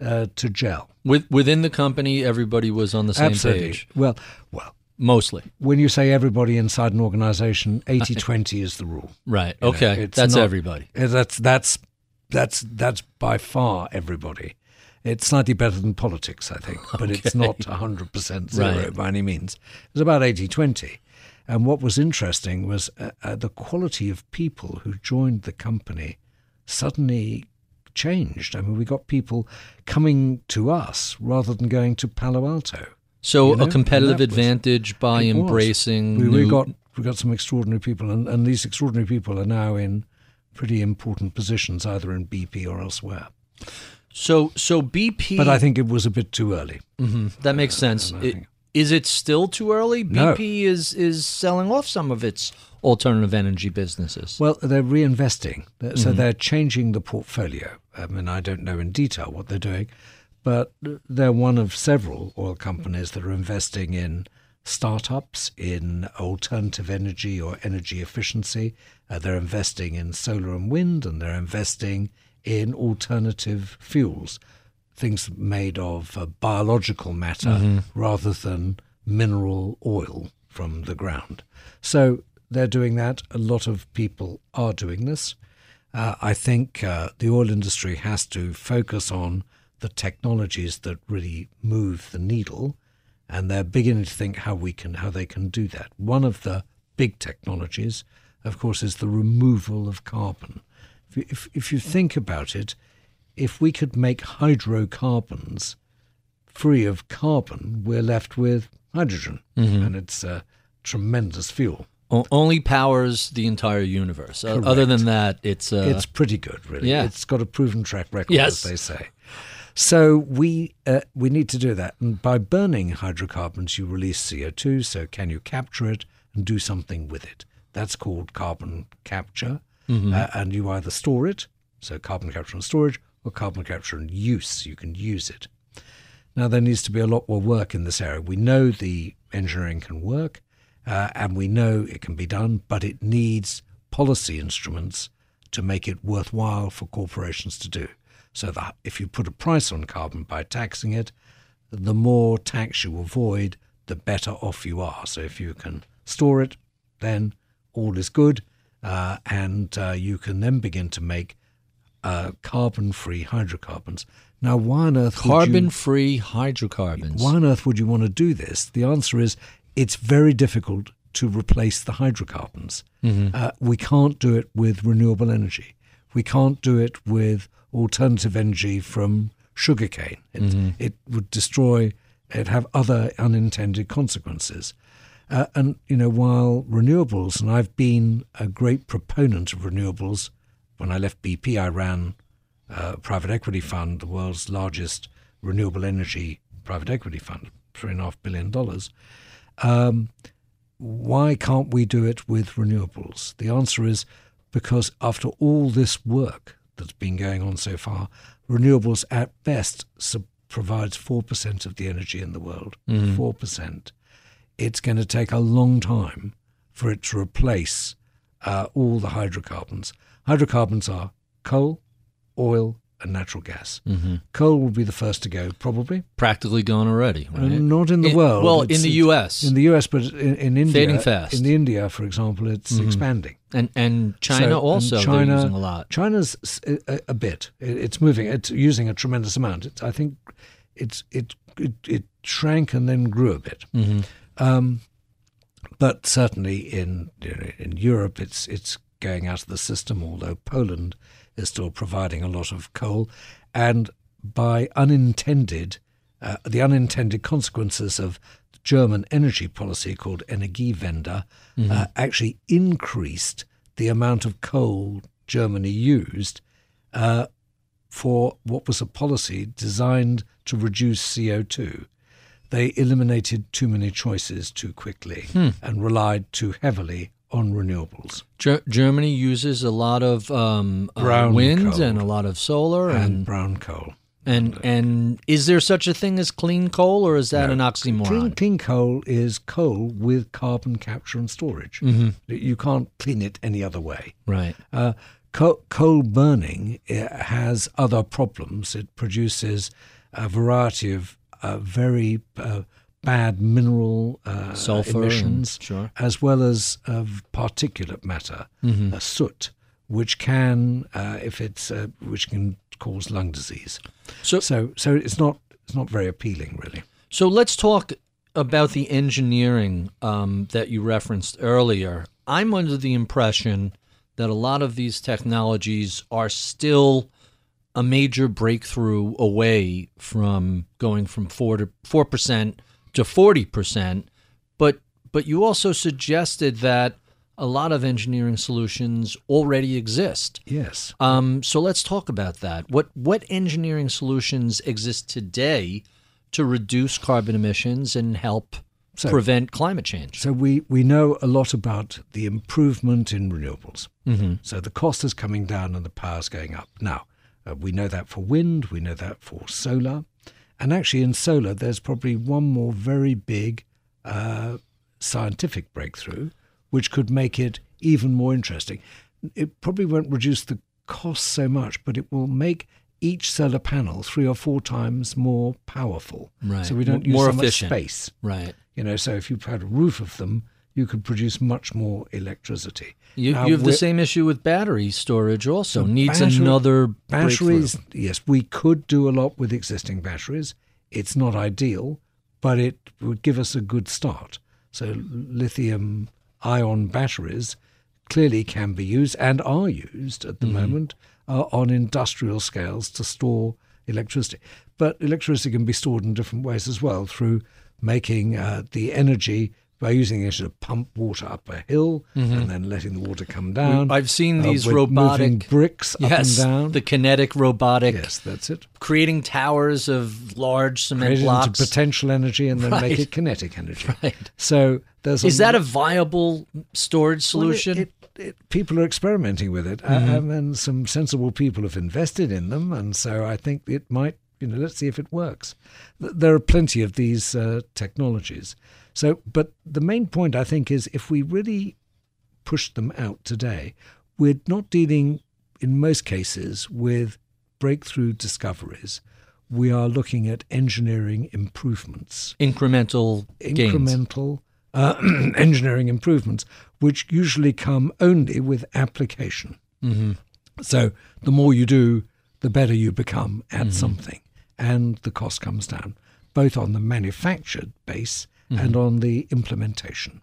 uh, to gel. With, within the company, everybody was on the same Absolutely. page. Well, well, Mostly. when you say everybody inside an organization, 80-20 is the rule. Right. You know, Okay. it's That's not- everybody. Uh, That's that's that's that's by far everybody. It's slightly better than politics, I think, but it's *laughs* not 100% zero Right. by any means. It's about 80 20. And what was interesting was uh, uh, the quality of people who joined the company suddenly changed. I mean, we got people coming to us rather than going to Palo Alto. So You know, a competitive that was- advantage by embracing. We, we got we got some extraordinary people, and, and these extraordinary people are now in pretty important positions, either in BP or elsewhere. So so BP. But I think it was a bit too early. Mhm, that makes sense. It- think- Is it still too early? No. BP is is selling off some of its alternative energy businesses. Well, they're reinvesting, so they're changing the portfolio. I mean, I don't know in detail what they're doing, but they're one of several oil companies that are investing in startups in alternative energy or energy efficiency. Uh, they're investing in solar and wind, and they're investing in alternative fuels, things made of uh, biological matter rather than mineral oil from the ground. So they're doing that. A lot of people are doing this. Uh, I think uh, the oil industry has to focus on the technologies that really move the needle, and they're beginning to think how we can how they can do that. One of the big technologies, of course, is the removal of carbon. If you, if, if you think about it, if we could make hydrocarbons free of carbon, we're left with hydrogen, and it's a tremendous fuel. O- only powers the entire universe. O- other than that, it's uh, it's pretty good, really. yeah. It's got a proven track record, Yes. as they say. So we uh, we need to do that, and by burning hydrocarbons, you release CO two. So can you capture it and do something with it? That's called carbon capture, uh, and you either store it, so carbon capture and storage, carbon capture and use. You can use it. Now, there needs to be a lot more work in this area. We know the engineering can work, uh, and we know it can be done, but it needs policy instruments to make it worthwhile for corporations to do. So that if you put a price on carbon by taxing it, the more tax you avoid, the better off you are. So if you can store it, then all is good, uh, and uh, you can then begin to make uh, carbon-free hydrocarbons. Now, why on earth would you- carbon-free hydrocarbons. why on earth would you want to do this? The answer is it's very difficult to replace the hydrocarbons. Uh, we can't do it with renewable energy. We can't do it with alternative energy from sugarcane. It, it would destroy. It'd have other unintended consequences. Uh, and you know, while renewables, and I've been a great proponent of renewables. When I left BP, I ran a private equity fund, the world's largest renewable energy private equity fund, three and a half billion dollars. Um, why can't we do it with renewables? The answer is because after all this work that's been going on so far, renewables at best sub- provides 4% of the energy in the world. 4%. It's going to take a long time for it to replace uh, all the hydrocarbons. Hydrocarbons are coal, oil, and natural gas. Coal will be the first to go, probably. Practically gone already, Uh, right? Not in the In- world. well, It's- in the U.S. In the U.S., but in, in India, Fading fast. In India, for example, it's expanding. and and China So- and also China, using a lot. China's a, a bit. It, it's moving. It's using a tremendous amount. It's, I think it's it, it it shrank and then grew a bit. Mm-hmm. Um, but certainly in in Europe, it's it's going out of the system. Although Poland is still providing a lot of coal, and by unintended uh, the unintended consequences of German energy policy called Energiewende uh, actually increased the amount of coal Germany used uh, for what was a policy designed to reduce CO2. They eliminated too many choices too quickly and relied too heavily on renewables Ger- Germany uses a lot of um, uh, wind coal. and a lot of solar and and brown coal. and and is there such a thing as clean coal or is that an oxymoron? Clean, clean coal is coal with carbon capture and storage. You can't clean it any other way. Right. Uh, co- coal burning uh, has other problems. It produces a variety of uh, very uh, bad mineral uh, Sulfur and- emissions, sure. as well as of particulate matter, uh, soot, which can, uh, if it's, uh, which can cause lung disease. So So, so it's not, it's not very appealing, really. So let's talk about the engineering um, that you referenced earlier. I'm under the impression that a lot of these technologies are still a major breakthrough away from going from four to four percent to forty percent. But but you also suggested that a lot of engineering solutions already exist. Yes. Um, so let's talk about that. What what engineering solutions exist today to reduce carbon emissions and help So- prevent climate change? So we, we know a lot about the improvement in renewables. Mm-hmm. So the cost is coming down and the power is going up. Now, uh, we know that for wind, we know that for solar. And actually, in solar, there's probably one more very big uh, scientific breakthrough, which could make it even more interesting. It probably won't reduce the cost so much, but it will make each solar panel three or four times more powerful. Right. So we don't M- more use so efficient. much space. Right. You know, so if you had a roof of them, you could produce much more electricity. You, Now, you have the same issue with battery storage. Also needs battery- another batteries. Yes, we could do a lot with existing batteries. It's not ideal, but it would give us a good start. So lithium ion batteries clearly can be used and are used at the moment uh, on industrial scales to store electricity. But electricity can be stored in different ways as well through making uh, the energy by using it to pump water up a hill and then letting the water come down. I've seen Uh, these robotic bricks up yes, and down. the kinetic robotic yes, that's it. creating towers of large cement it into potential energy and then Right. make it kinetic energy. *laughs* Right. So there's Is that a viable storage well, it- solution? it- it- people are experimenting with it, Mm-hmm. um, and some sensible people have invested in them, and so I think it might. You know, let's see if it works. Th- There are plenty of these uh, technologies. So, but the main point I think is if we really push them out today, we're not dealing in most cases with breakthrough discoveries. We are looking at engineering improvements Incremental gains. incremental uh, *clears throat* engineering improvements, which usually come only with application. Mm-hmm. So the more you do, the better you become at something, and the cost comes down, both on the manufactured base and on the implementation.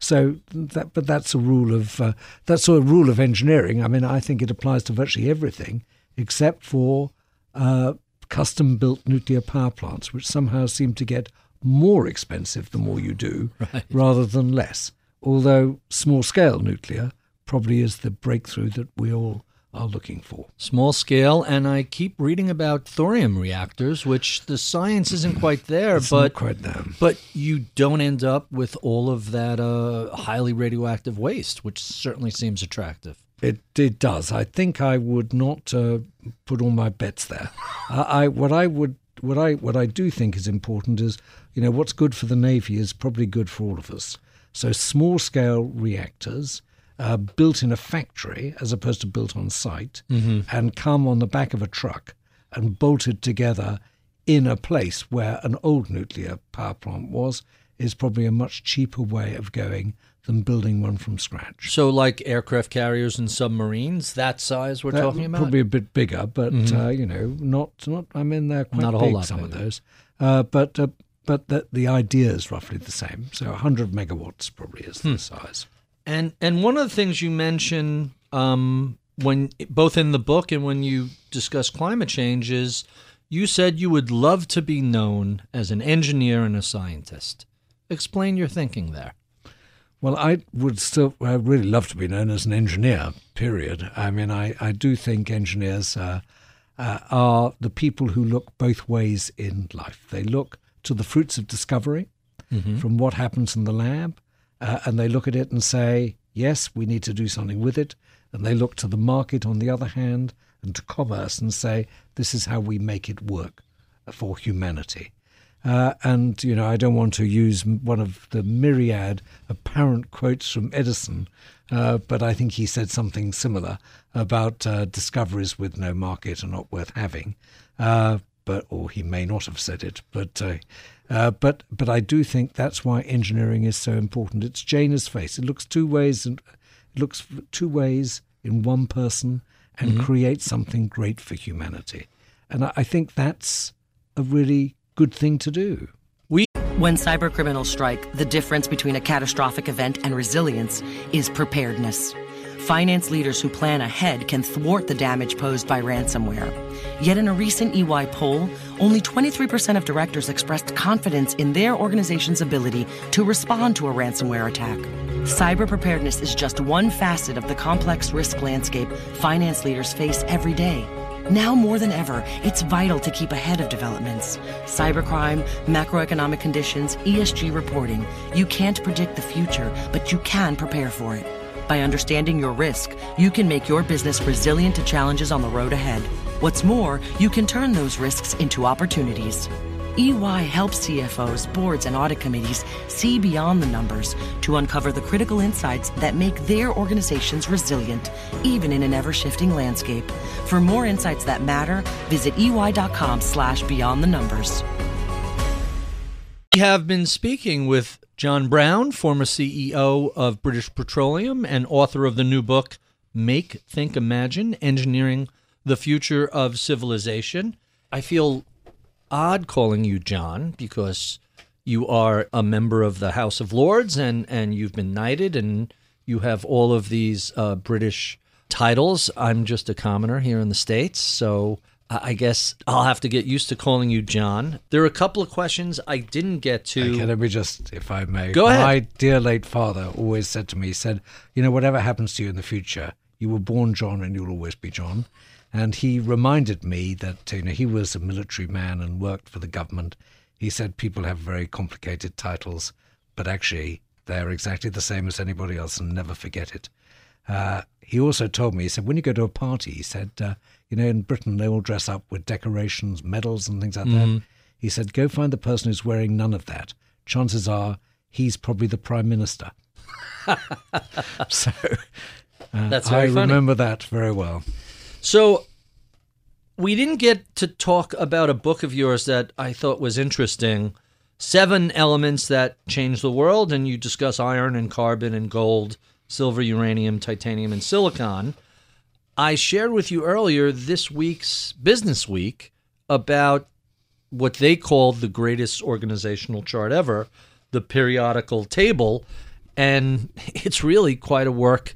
So that, but that's a rule of uh, that's a rule of engineering. I mean, I think it applies to virtually everything except for uh, custom built nuclear power plants, which somehow seem to get more expensive the more you do *laughs* Right. rather than less. Although small scale nuclear probably is the breakthrough that we all are looking for. Small scale, and I keep reading about thorium reactors, which the science isn't quite there, but quite there. but you don't end up with all of that uh, highly radioactive waste, which certainly seems attractive. It it does. I think I would not uh, put all my bets there. I, I what I would what I what I do think is important is you know what's good for the navy is probably good for all of us. So small scale reactors. Uh, built in a factory as opposed to built on site, and come on the back of a truck and bolted together in a place where an old nuclear power plant was, is probably a much cheaper way of going than building one from scratch. So, like aircraft carriers and submarines, that size we're That talking about. Probably a bit bigger, but uh, you know, not not. I mean, they're quite Not a whole lot some of those, uh, but uh, but the, the idea is roughly the same. So 100 megawatts probably is Hmm. the size. And and one of the things you mention um, when both in the book and when you discuss climate change is you said you would love to be known as an engineer and a scientist. Explain your thinking there. Well, I would still, I really love to be known as an engineer. Period. I mean, I I do think engineers uh, uh, are the people who look both ways in life. They look to the fruits of discovery from what happens in the lab, uh, and they look at it and say, yes, we need to do something with it. And they look to the market, on the other hand, and to commerce and say, this is how we make it work for humanity. Uh, and, you know, I don't want to use one of the myriad apparent quotes from Edison, uh, but I think he said something similar about uh, discoveries with no market are not worth having. Uh, but, or he may not have said it, but, uh, but, but I do think that's why engineering is so important. It's Janus face. It looks two ways, and it looks two ways in one person, and creates something great for humanity. And I, I think that's a really good thing to do. We When cybercriminals strike, the difference between a catastrophic event and resilience is preparedness. Finance leaders who plan ahead can thwart the damage posed by ransomware. Yet in a recent EY poll, only 23% of directors expressed confidence in their organization's ability to respond to a ransomware attack. Cyber preparedness is just one facet of the complex risk landscape finance leaders face every day. Now more than ever, it's vital to keep ahead of developments. Cybercrime, macroeconomic conditions, ESG reporting. You can't predict the future, but you can prepare for it. By understanding your risk, you can make your business resilient to challenges on the road ahead. What's more, you can turn those risks into opportunities. EY helps CFOs, boards, and audit committees see beyond the numbers to uncover the critical insights that make their organizations resilient, even in an ever-shifting landscape. For more insights that matter, visit ey.com slash beyond the numbers. We have been speaking with John Browne, former CEO of British Petroleum and author of the new book, Make, Think, Imagine Engineering the Future of Civilization. I feel odd calling you John because you are a member of the House of Lords and, and you've been knighted and you have all of these uh, British titles. I'm just a commoner here in the States, so I guess I'll have to get used to calling you John. There are a couple of questions I didn't get to. Okay, let me just, if I may. Go ahead. My dear late father always said to me, he said, you know, whatever happens to you in the future, you were born John and you'll always be John. And he reminded me that, you know, he was a military man and worked for the government. He said people have very complicated titles, but actually they're exactly the same as anybody else and never forget it. Uh, he also told me, he said, when you go to a party, he said, uh, you know, in Britain, they all dress up with decorations, medals, and things like that. He said, go find the person who's wearing none of that. Chances are he's probably the prime minister. *laughs* so uh, That's I funny. remember that very well. So we didn't get to talk about a book of yours that I thought was interesting. Seven elements that change the world, and you discuss iron and carbon and gold, silver, uranium, titanium, and silicon. I shared with you earlier this week's Business Week about what they called the greatest organizational chart ever, the periodical table. And *laughs* it's really quite a work.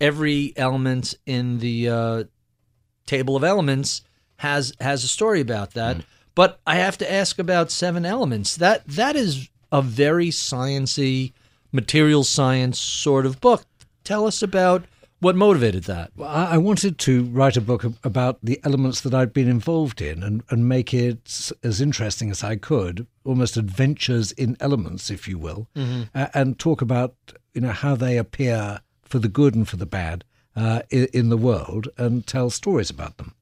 Every element in the uh, table of elements has has a story about that. But I have to ask about Seven Elements. That that is a very sciency, material science sort of book. Tell us about what motivated that. Well, I I wanted to write a book about the elements that I'd been involved in and, and make it as interesting as I could, almost adventures in elements, if you will, a- and talk about you know how they appear for the good and for the bad uh, in, in the world, and tell stories about them.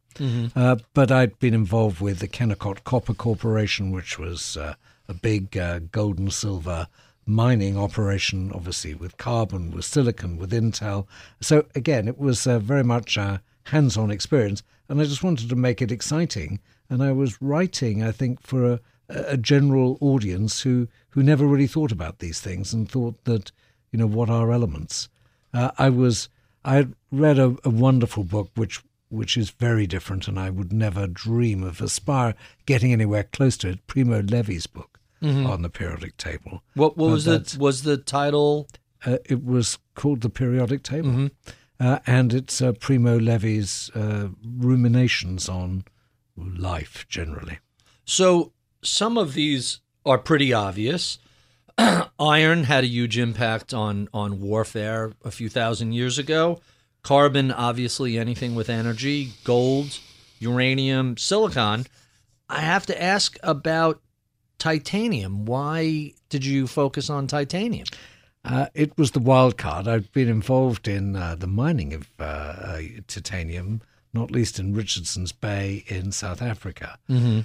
Uh, but I'd been involved with the Kennecott Copper Corporation, which was uh, a big uh, gold and silver mining operation, obviously with carbon, with silicon, with Intel. So again, it was uh, very much a hands-on experience, and I just wanted to make it exciting. And I was writing, I think, for a, a general audience who who never really thought about these things and thought that, you know, what are elements? Uh, I was I read a, a wonderful book which which is very different, and I would never dream of aspire getting anywhere close to it. Primo Levi's book on the periodic table. What what was the was the title? Uh, it was called the periodic table, Mm-hmm. uh, and it's uh, Primo Levi's uh, ruminations on life generally. So some of these are pretty obvious. *clears throat* Iron had a huge impact on on warfare a few thousand years ago. Carbon, obviously, anything with energy. Gold, uranium, silicon. I have to ask about titanium. Why did you focus on titanium? Uh, it was the wild card. I'd been involved in uh, the mining of uh, uh, titanium, not least in Richardson's Bay in South Africa.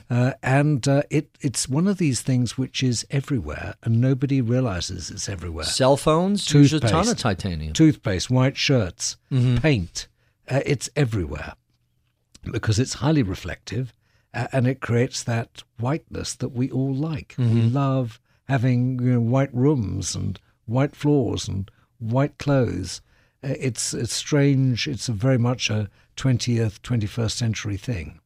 Uh, and uh, it, it's one of these things which is everywhere, and nobody realizes it's everywhere. Cell phones use a ton of Toothpaste. titanium. Toothpaste, white shirts, paint, uh, it's everywhere because it's highly reflective and it creates that whiteness that we all like. We love having you know, white rooms and white floors and white clothes. Uh, it's it's strange. It's a very much a 20th, 21st century thing.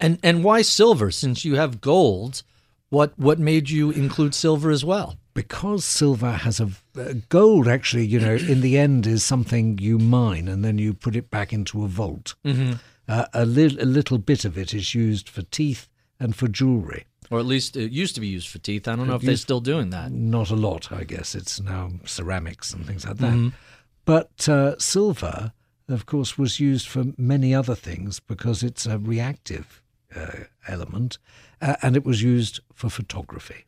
And and why silver? Since you have gold, what what made you include silver as well? because silver has a uh, gold actually you know in the end is something you mine and then you put it back into a vault uh, a, li- a little bit of it is used for teeth and for jewelry. Or at least it used to be used for teeth. I don't know if they're still doing that. not a lot i guess. It's now ceramics and things like that. But uh, silver of course was used for many other things because it's a reactive uh, element uh, and it was used for photography.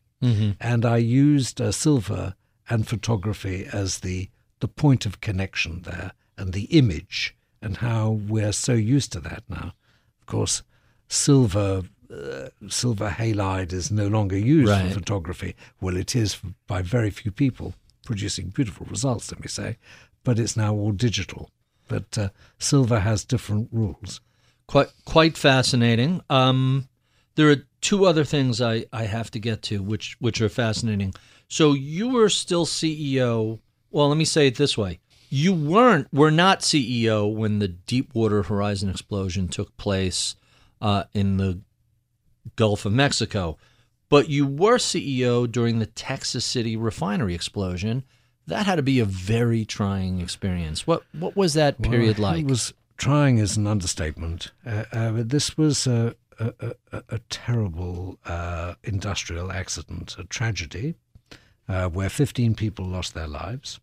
And I used uh, silver and photography as the the point of connection there, and the image, and how we're so used to that now. Of course, silver uh, silver halide is no longer used Right. for photography. Well, it is by very few people, producing beautiful results, let me say, but it's now all digital. But uh, silver has different rules. Quite quite fascinating. Um, there are two other things I, I have to get to, which which are fascinating. So you were still CEO. Well, let me say it this way: you weren't were not CEO when the Deepwater Horizon explosion took place uh, in the Gulf of Mexico, but you were CEO during the Texas City refinery explosion. That had to be a very trying experience. What what was that period Well, like? It was trying is an understatement. Uh, uh, this was a, a, a, a terrible uh, industrial accident, a tragedy, uh, where 15 people lost their lives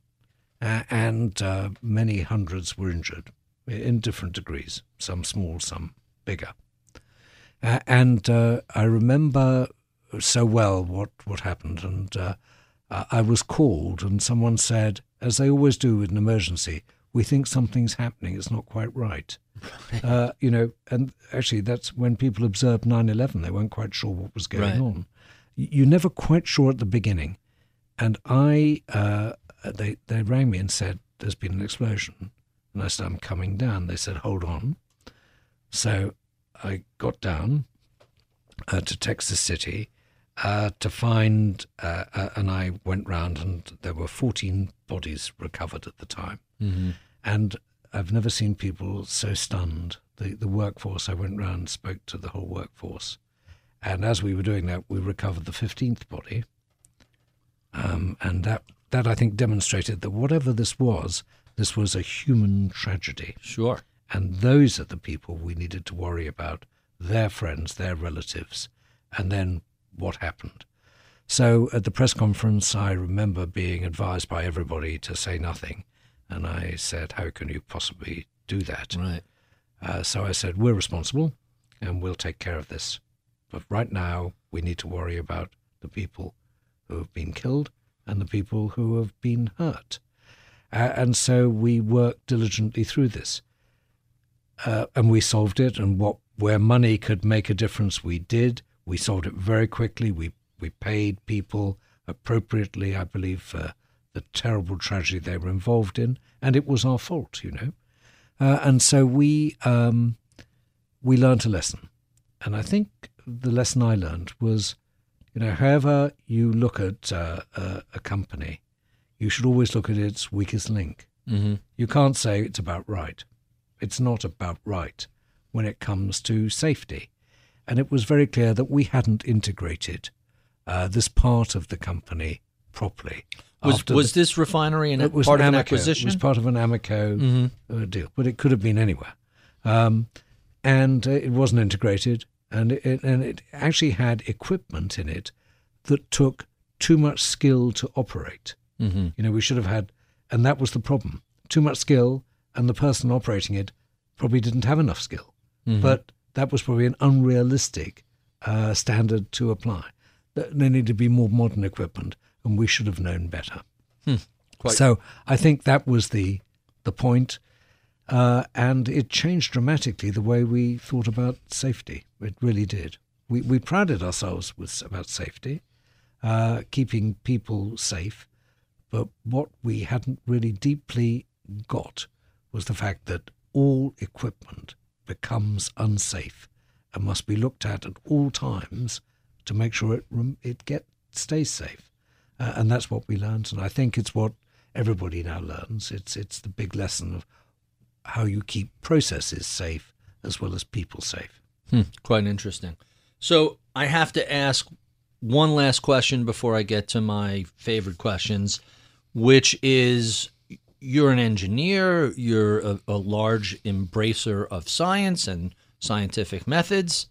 and uh, many hundreds were injured in different degrees, some small, some bigger. Uh, and uh, I remember so well what, what happened. And uh, I I was called, and someone said, as they always do with an emergency, we think something's happening. It's not quite right. Uh, you know, and actually, that's when people observed 9 11, they weren't quite sure what was going Right. on. You're never quite sure at the beginning. And I, uh, they, they rang me and said, There's been an explosion. And I said, I'm coming down. They said, Hold on. So I got down uh, to Texas City uh, to find, uh, uh, and I went round, and there were 14 bodies recovered at the time. And I've never seen people so stunned. The, the workforce, I went round and spoke to the whole workforce. And as we were doing that, we recovered the 15th body. Um, and that, that, I think, demonstrated that whatever this was, this was a human tragedy. Sure. And those are the people we needed to worry about their friends, their relatives, and then what happened. So at the press conference, I remember being advised by everybody to say nothing. And I said, How can you possibly do that? Right. Uh, so I said, We're responsible and we'll take care of this. But right now, we need to worry about the people who have been killed and the people who have been hurt. Uh, and so we worked diligently through this. Uh, and we solved it. And what where money could make a difference, we did. We solved it very quickly. We we paid people appropriately, I believe, for the terrible tragedy they were involved in, and it was our fault, you know. Uh, and so we um, we learned a lesson, and I think the lesson I learned was, you know, however you look at uh, a, a, company, you should always look at its weakest link. Mm-hmm. You can't say it's about right. It's not about right when it comes to safety. And it was very clear that we hadn't integrated uh, this part of the company properly. Was, was the, this refinery an, was part an of an acquisition? It was part of an Amoco mm-hmm. Uh, deal, but it could have been anywhere. Um, and uh, it wasn't integrated, and it, and it actually had equipment in it that took too much skill to operate. Mm-hmm. You know, we should have had, and that was the problem: too much skill, and the person operating it probably didn't have enough skill. Mm-hmm. But that was probably an unrealistic uh, standard to apply. There needed to be more modern equipment, and we should have known better. Hmm. So I think that was the the point, uh, and it changed dramatically the way we thought about safety. It really did. We we prided ourselves with about safety, uh, keeping people safe, but what we hadn't really deeply got was the fact that all equipment becomes unsafe and must be looked at at all times to make sure it it get stays safe. Uh, and that's what we learned, and I think it's what everybody now learns. It's it's the big lesson of how you keep processes safe as well as people safe. Hmm, quite interesting. So I have to ask one last question before I get to my favorite questions, which is you're an engineer, you're a, a large embracer of science and scientific methods.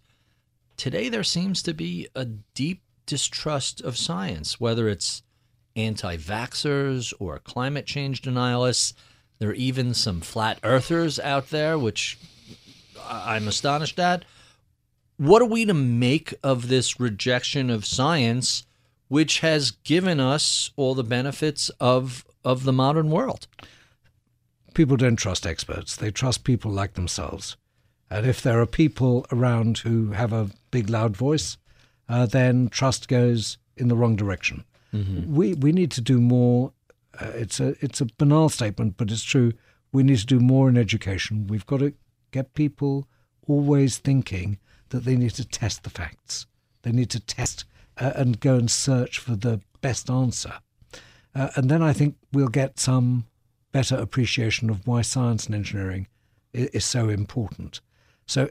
Today, there seems to be a deep distrust of science, whether it's anti vaxxers or climate change denialists. There are even some flat earthers out there, which I'm astonished at. What are we to make of this rejection of science, which has given us all the benefits of of the modern world. People don't trust experts, they trust people like themselves. And if there are people around who have a big, loud voice, uh, then trust goes in the wrong direction. Mm-hmm. We, we need to do more. Uh, it's, a, it's a banal statement, but it's true. We need to do more in education. We've got to get people always thinking that they need to test the facts. They need to test uh, and go and search for the best answer. Uh, and then I think we'll get some better appreciation of why science and engineering is, is so important. So,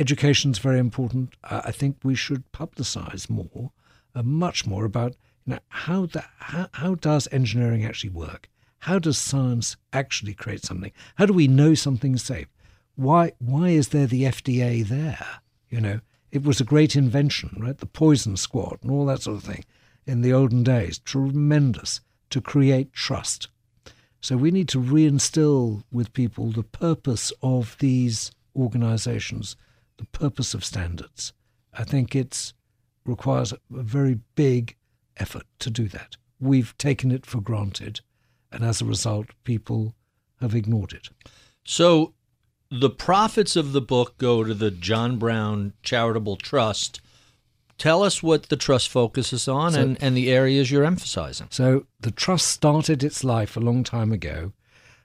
education is very important. Uh, I think we should publicize more, uh, much more about you know, how, the, how, how does engineering actually work? How does science actually create something? How do we know something's safe? Why, why is there the FDA there? You know, it was a great invention, right? The poison squad and all that sort of thing in the olden days. Tremendous to create trust. So we need to reinstill with people the purpose of these organizations, the purpose of standards. I think it requires a very big effort to do that. We've taken it for granted, and as a result, people have ignored it. So the profits of the book go to the John Browne Charitable Trust Tell us what the trust focuses on so, and, and the areas you're emphasizing. So, the trust started its life a long time ago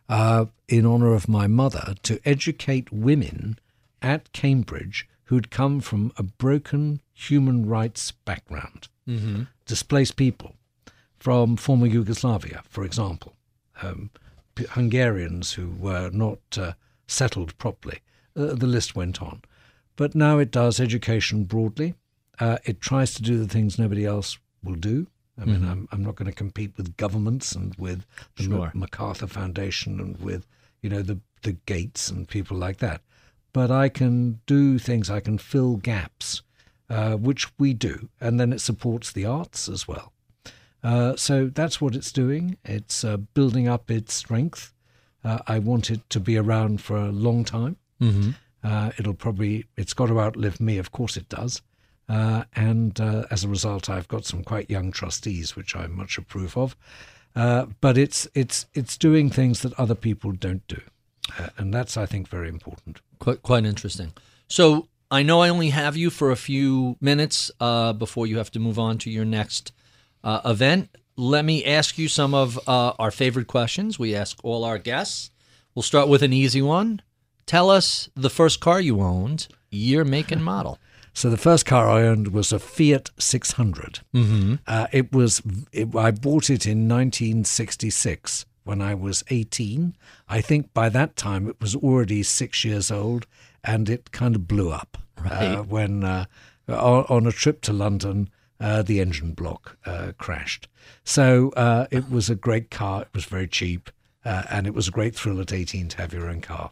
uh, in honor of my mother to educate women at Cambridge who'd come from a broken human rights background, mm-hmm. displaced people from former Yugoslavia, for example, um, Hungarians who were not uh, settled properly. Uh, the list went on. But now it does education broadly. Uh, it tries to do the things nobody else will do. I mean, mm-hmm. I'm, I'm not going to compete with governments and with the sure. MacArthur Foundation and with, you know, the, the Gates and people like that. but I can do things, I can fill gaps, uh, which we do, and then it supports the arts as well. Uh, so that's what it's doing. It's uh, building up its strength. Uh, I want it to be around for a long time. Mm-hmm. Uh, it'll probably, it's got to outlive me, of course it does. Uh, and uh, as a result, I've got some quite young trustees, which I much approve of. Uh, but it's it's it's doing things that other people don't do, uh, and that's I think very important. Quite, quite interesting. So I know I only have you for a few minutes uh, before you have to move on to your next uh, event. Let me ask you some of uh, our favorite questions. We ask all our guests. We'll start with an easy one. Tell us the first car you owned, year, make, and model. *laughs* So the first car I owned was a Fiat 600. Mm-hmm. Uh, it was it, I bought it in 1966 when I was 18. I think by that time it was already six years old, and it kind of blew up Right. uh, when uh, on, on a trip to London. Uh, the engine block uh, crashed. So uh, it was a great car. It was very cheap, uh, and it was a great thrill at 18 to have your own car.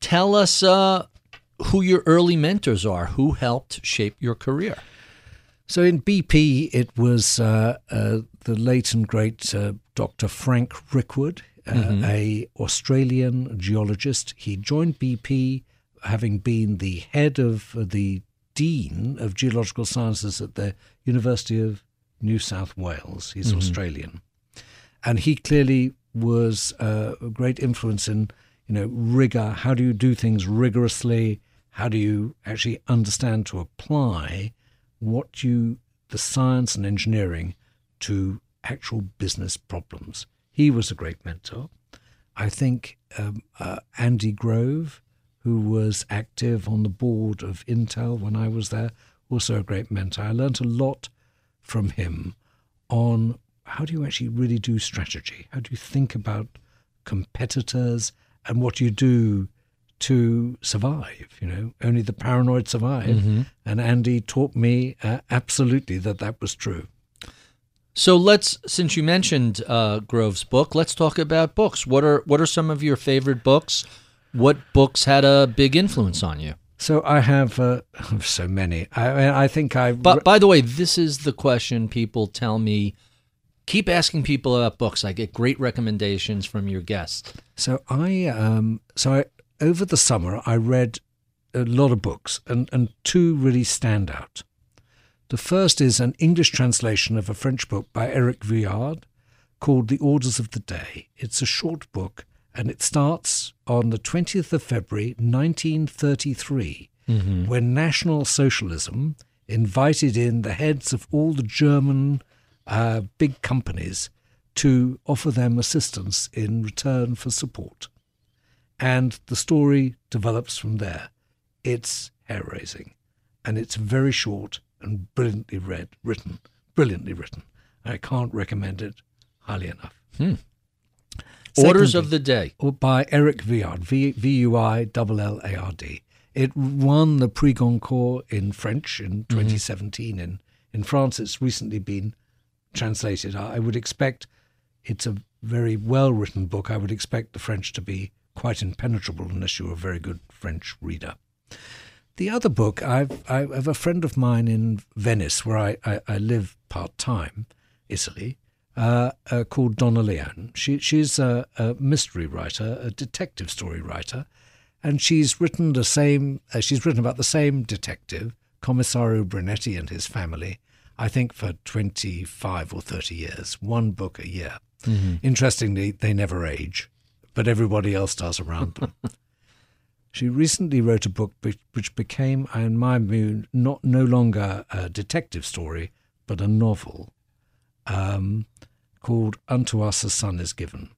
Tell us uh, who your early mentors are. Who helped shape your career? So in BP, it was uh, uh, the late and great uh, Dr. Frank Rickwood, uh, a Australian geologist. He joined BP having been the head of uh, the dean of geological sciences at the University of New South Wales. He's Australian, and he clearly was uh, a great influence in you know rigor. How do you do things rigorously? How do you actually understand to apply what you the science and engineering to actual business problems? He was a great mentor. I think um, uh, Andy Grove, who was active on the board of Intel when I was there, also a great mentor. I learned a lot from him on how do you actually really do strategy? How do you think about competitors and what you do to survive? You know, only the paranoid survive. And Andy taught me uh, absolutely that that was true. So let's, since you mentioned uh, Grove's book, let's talk about books. What are what are some of your favorite books? What books had a big influence on you? So I have uh, *laughs* so many. I, I think I. But by the way, this is the question people tell me. Keep asking people about books. I get great recommendations from your guests. So I um so I, over the summer I read a lot of books and and two really stand out. The first is an English translation of a French book by Eric Vuillard called The Orders of the Day. It's a short book and it starts on the 20th of February 1933 when National Socialism invited in the heads of all the German uh, big companies to offer them assistance in return for support. And the story develops from there. It's hair raising, and it's very short and brilliantly read, written, brilliantly written. I can't recommend it highly enough. Orders Secondly- of the Day. Oh, by Eric Vuillard, V V U I L L A R D. It won the Prix Goncourt in French in mm-hmm. 2017. In in France, it's recently been translated. I I would expect it's a very well written book. I would expect the French to be quite impenetrable unless you're a very good French reader. The other book, I've, I have a friend of mine in Venice, where I, I, I live part time, Italy, uh, uh, called Donna Leon. She, she's a, a mystery writer, a detective story writer, and she's written the same. Uh, she's written about the same detective, Commissario Brunetti, and his family. I think for twenty five or thirty years, one book a year. Interestingly, they never age, but everybody else does around them. *laughs* She recently wrote a book which, which became, in my view, not no longer a detective story, but a novel um, called "Unto Us a Son Is Given."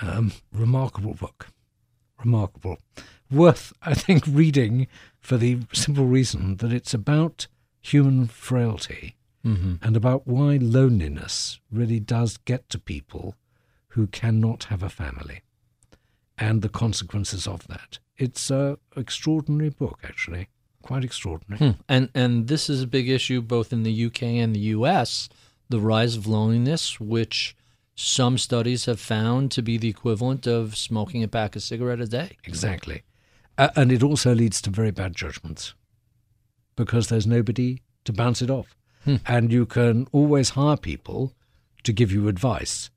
Um, remarkable book, remarkable, worth I think reading for the simple reason that it's about human frailty and about why loneliness really does get to people who cannot have a family and the consequences of that. It's a extraordinary book, actually, quite extraordinary. Hmm. And and this is a big issue both in the UK and the US, the rise of loneliness, which some studies have found to be the equivalent of smoking a pack of cigarette a day. Exactly. Uh, and it also leads to very bad judgments because there's nobody to bounce it off. Hmm. And you can always hire people to give you advice.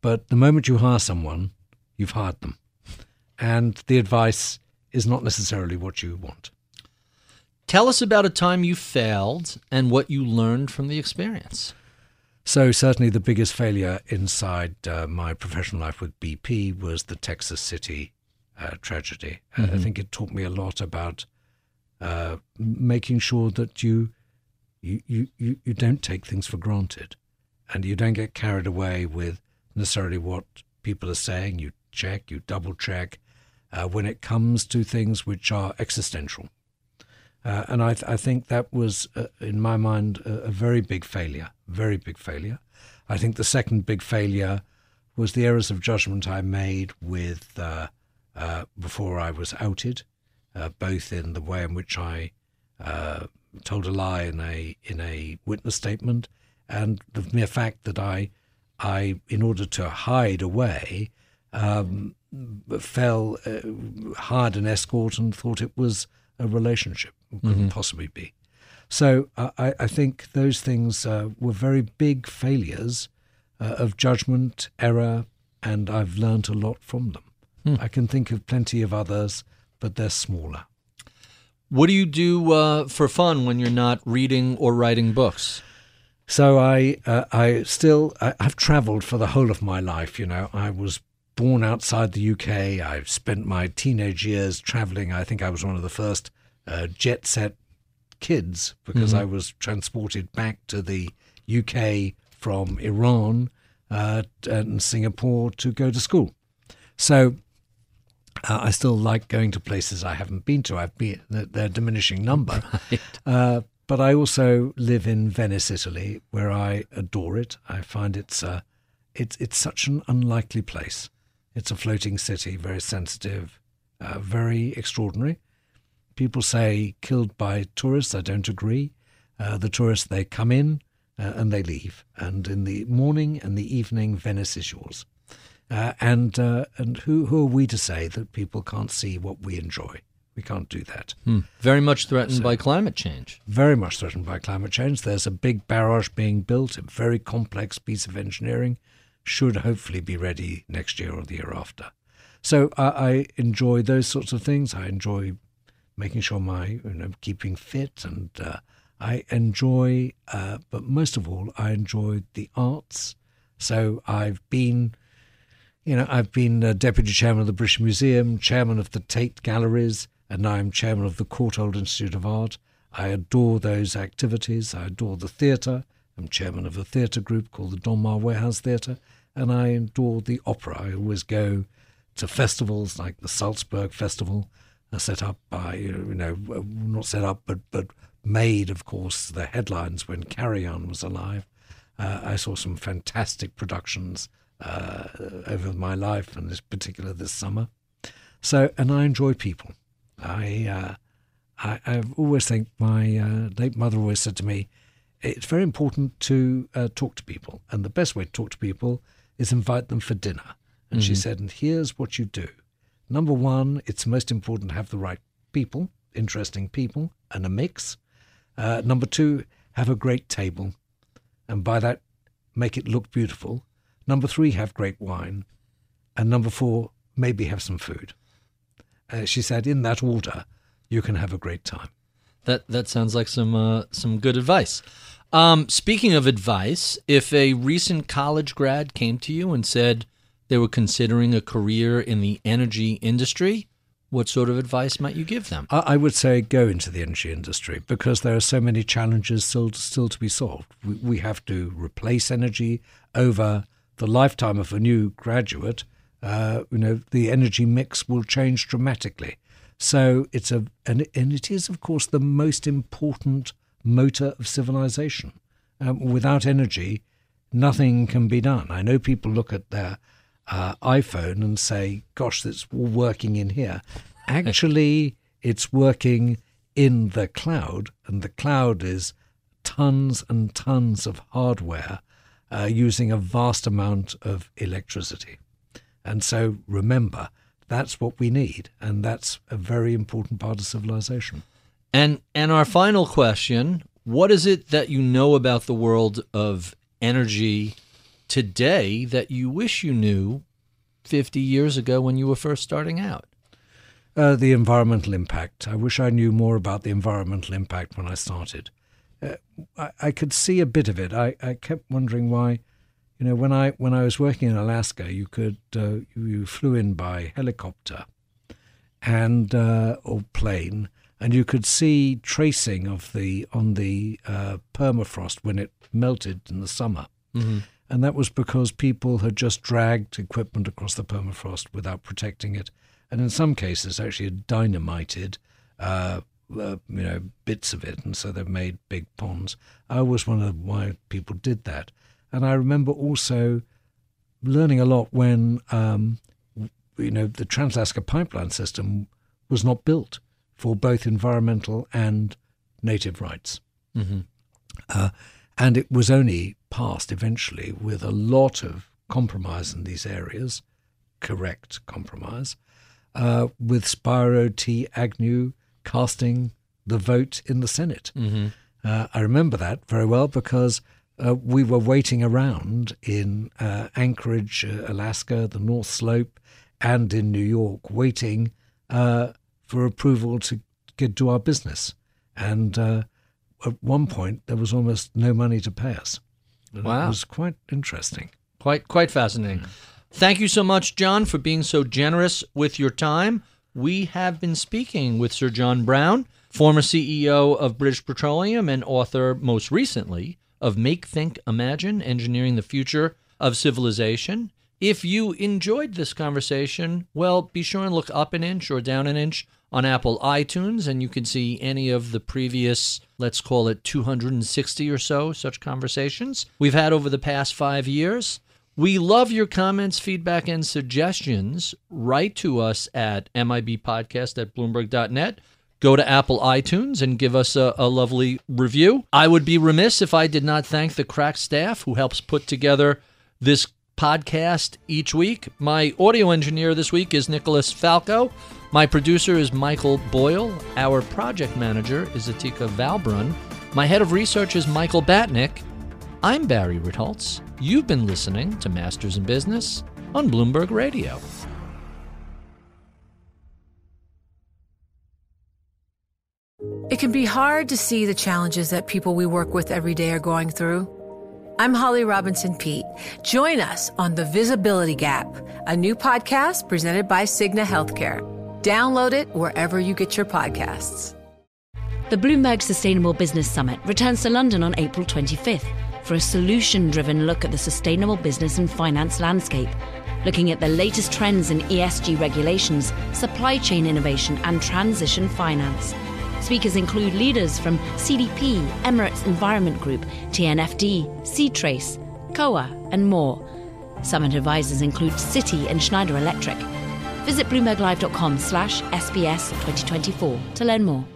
But the moment you hire someone, you've hired them. And the advice is not necessarily what you want. Tell us about a time you failed and what you learned from the experience. So, certainly the biggest failure inside uh, my professional life with BP was the Texas City uh, tragedy. Mm-hmm. I think it taught me a lot about uh, making sure that you, you, you, you, you don't take things for granted and you don't get carried away with necessarily what people are saying. You check, you double check uh, when it comes to things which are existential. Uh, and I, th- I, think that was, uh, in my mind, a, a, very big failure, very big failure. I think the second big failure was the errors of judgment I made with uh, uh before I was outed, uh, both in the way in which I uh, told a lie in a in a witness statement, and the mere fact that I, I, in order to hide away, um, fell, hired an escort and thought it was a relationship couldn't mm-hmm. possibly be. So uh, I, I, think those things uh, were very big failures uh, of judgment, error, and I've learned a lot from them. Hmm. I can think of plenty of others, but they're smaller. What do you do uh, for fun when you're not reading or writing books? So I, uh, I still, I, I've travelled for the whole of my life. You know, I was born outside the UK. I've spent my teenage years travelling. I think I was one of the first uh, jet set kids because mm-hmm. I was transported back to the UK from Iran uh, and Singapore to go to school. So uh, I still like going to places I haven't been to. I've been they're a diminishing number, *laughs* right. uh, but I also live in Venice, Italy, where I adore it. I find it's uh, it's it's such an unlikely place. It's a floating city, very sensitive, uh, very extraordinary. People say killed by tourists. I don't agree. Uh, the tourists, they come in uh, and they leave. And in the morning and the evening, Venice is yours. Uh, and uh, and who, who are we to say that people can't see what we enjoy? We can't do that. Hmm. Very much threatened so, by climate change. Very much threatened by climate change. There's a big barrage being built, a very complex piece of engineering, should hopefully be ready next year or the year after. So I enjoy those sorts of things. I enjoy making sure my you know keeping fit and uh, I enjoy, uh, but most of all, I enjoy the arts. So I've been, you know, I've been uh, deputy chairman of the British Museum, chairman of the Tate Galleries, and now I'm chairman of the Courtauld Institute of Art. I adore those activities. I adore the theatre. I'm chairman of a theatre group called the Donmar Warehouse Theatre, and I adore the opera. I always go to festivals like the Salzburg Festival set up by, you know, not set up, but, but made, of course, the headlines when Karajan was alive. Uh, I saw some fantastic productions uh, over my life, and in particular this summer. So, and I enjoy people. I, uh, I, I've always think my uh, late mother always said to me, it's very important to uh, talk to people, and the best way to talk to people is invite them for dinner. And mm-hmm. she said, and here's what you do. Number one, it's most important to have the right people, interesting people, and a mix. Uh, number two, have a great table, and by that, make it look beautiful. Number three, have great wine. And number four, maybe have some food. Uh, she said, in that order, you can have a great time. That that sounds like some uh, some good advice. Um, speaking of advice, if a recent college grad came to you and said, they were considering a career in the energy industry, what sort of advice might you give them? I would say go into the energy industry because there are so many challenges still still to be solved. We, we have to replace energy over the lifetime of a new graduate. Uh, you know, the energy mix will change dramatically. So it's a and, and it is of course the most important motor of civilization. Um, without energy, nothing can be done. I know people look at their uh, iPhone and say, gosh, it's all working in here. Actually, it's working in the cloud, and the cloud is tons and tons of hardware uh, using a vast amount of electricity. And so remember, that's what we need, and that's a very important part of civilization. And and our final question, what is it that you know about the world of energy today that you wish you knew 50 years ago when you were first starting out? Uh, the environmental impact. I wish I knew more about the environmental impact when I started. Uh, I, I, could see a bit of it. I, I kept wondering why, you know, when I when I was working in Alaska, you could uh, you, you, flew in by helicopter and uh, or plane, and you could see tracing of the on the uh, permafrost when it melted in the summer. Mm-hmm. And that was because people had just dragged equipment across the permafrost without protecting it, and in some cases actually had dynamited, uh, uh, you know, bits of it, and so they've made big ponds. I was one of why people did that, and I remember also learning a lot when, um, you know, the Trans-Alaska pipeline system was not built for both environmental and native rights. Mm-hmm. Uh, and it was only passed eventually with a lot of compromise in these areas, correct compromise, uh, with Spiro T. Agnew casting the vote in the Senate. Mm-hmm. Uh, I remember that very well because uh, we were waiting around in uh, Anchorage, uh, Alaska, the North Slope, and in New York, waiting uh, for approval to get to our business. And uh, at one point, there was almost no money to pay us. wow. It was quite interesting. Quite, quite fascinating. Thank you so much, John, for being so generous with your time. We have been speaking with Sir John Browne, former CEO of British Petroleum and author, most recently, of Make, Think, Imagine Engineering the Future of Civilization. If you enjoyed this conversation, well, be sure and look up an inch or down an inch on Apple iTunes, and you can see any of the previous, let's call it 260 or so such conversations we've had over the past five years. We love your comments, feedback, and suggestions. Write to us at mibpodcast at bloomberg.net. Go to Apple iTunes and give us a, a lovely review. I would be remiss if I did not thank the crack staff who helps put together this podcast each week. My audio engineer this week is Nicholas Falco. My producer is Michael Boyle. Our project manager is Atika Valbrun. My head of research is Michael Batnick. I'm Barry Ritholtz. You've been listening to Masters in Business on Bloomberg Radio. It can be hard to see the challenges that people we work with every day are going through. I'm Holly Robinson Peete. Join us on The Visibility Gap, a new podcast presented by Cigna Healthcare. Download it wherever you get your podcasts. The Bloomberg Sustainable Business Summit returns to London on April 25th for a solution driven look at the sustainable business and finance landscape, looking at the latest trends in ESG regulations, supply chain innovation, and transition finance. Speakers include leaders from CDP, Emirates Environment Group, TNFD, Seatrace, COA, and more. Summit advisors include Citi and Schneider Electric. Visit bloomberglive.com slash SBS 2024 to learn more.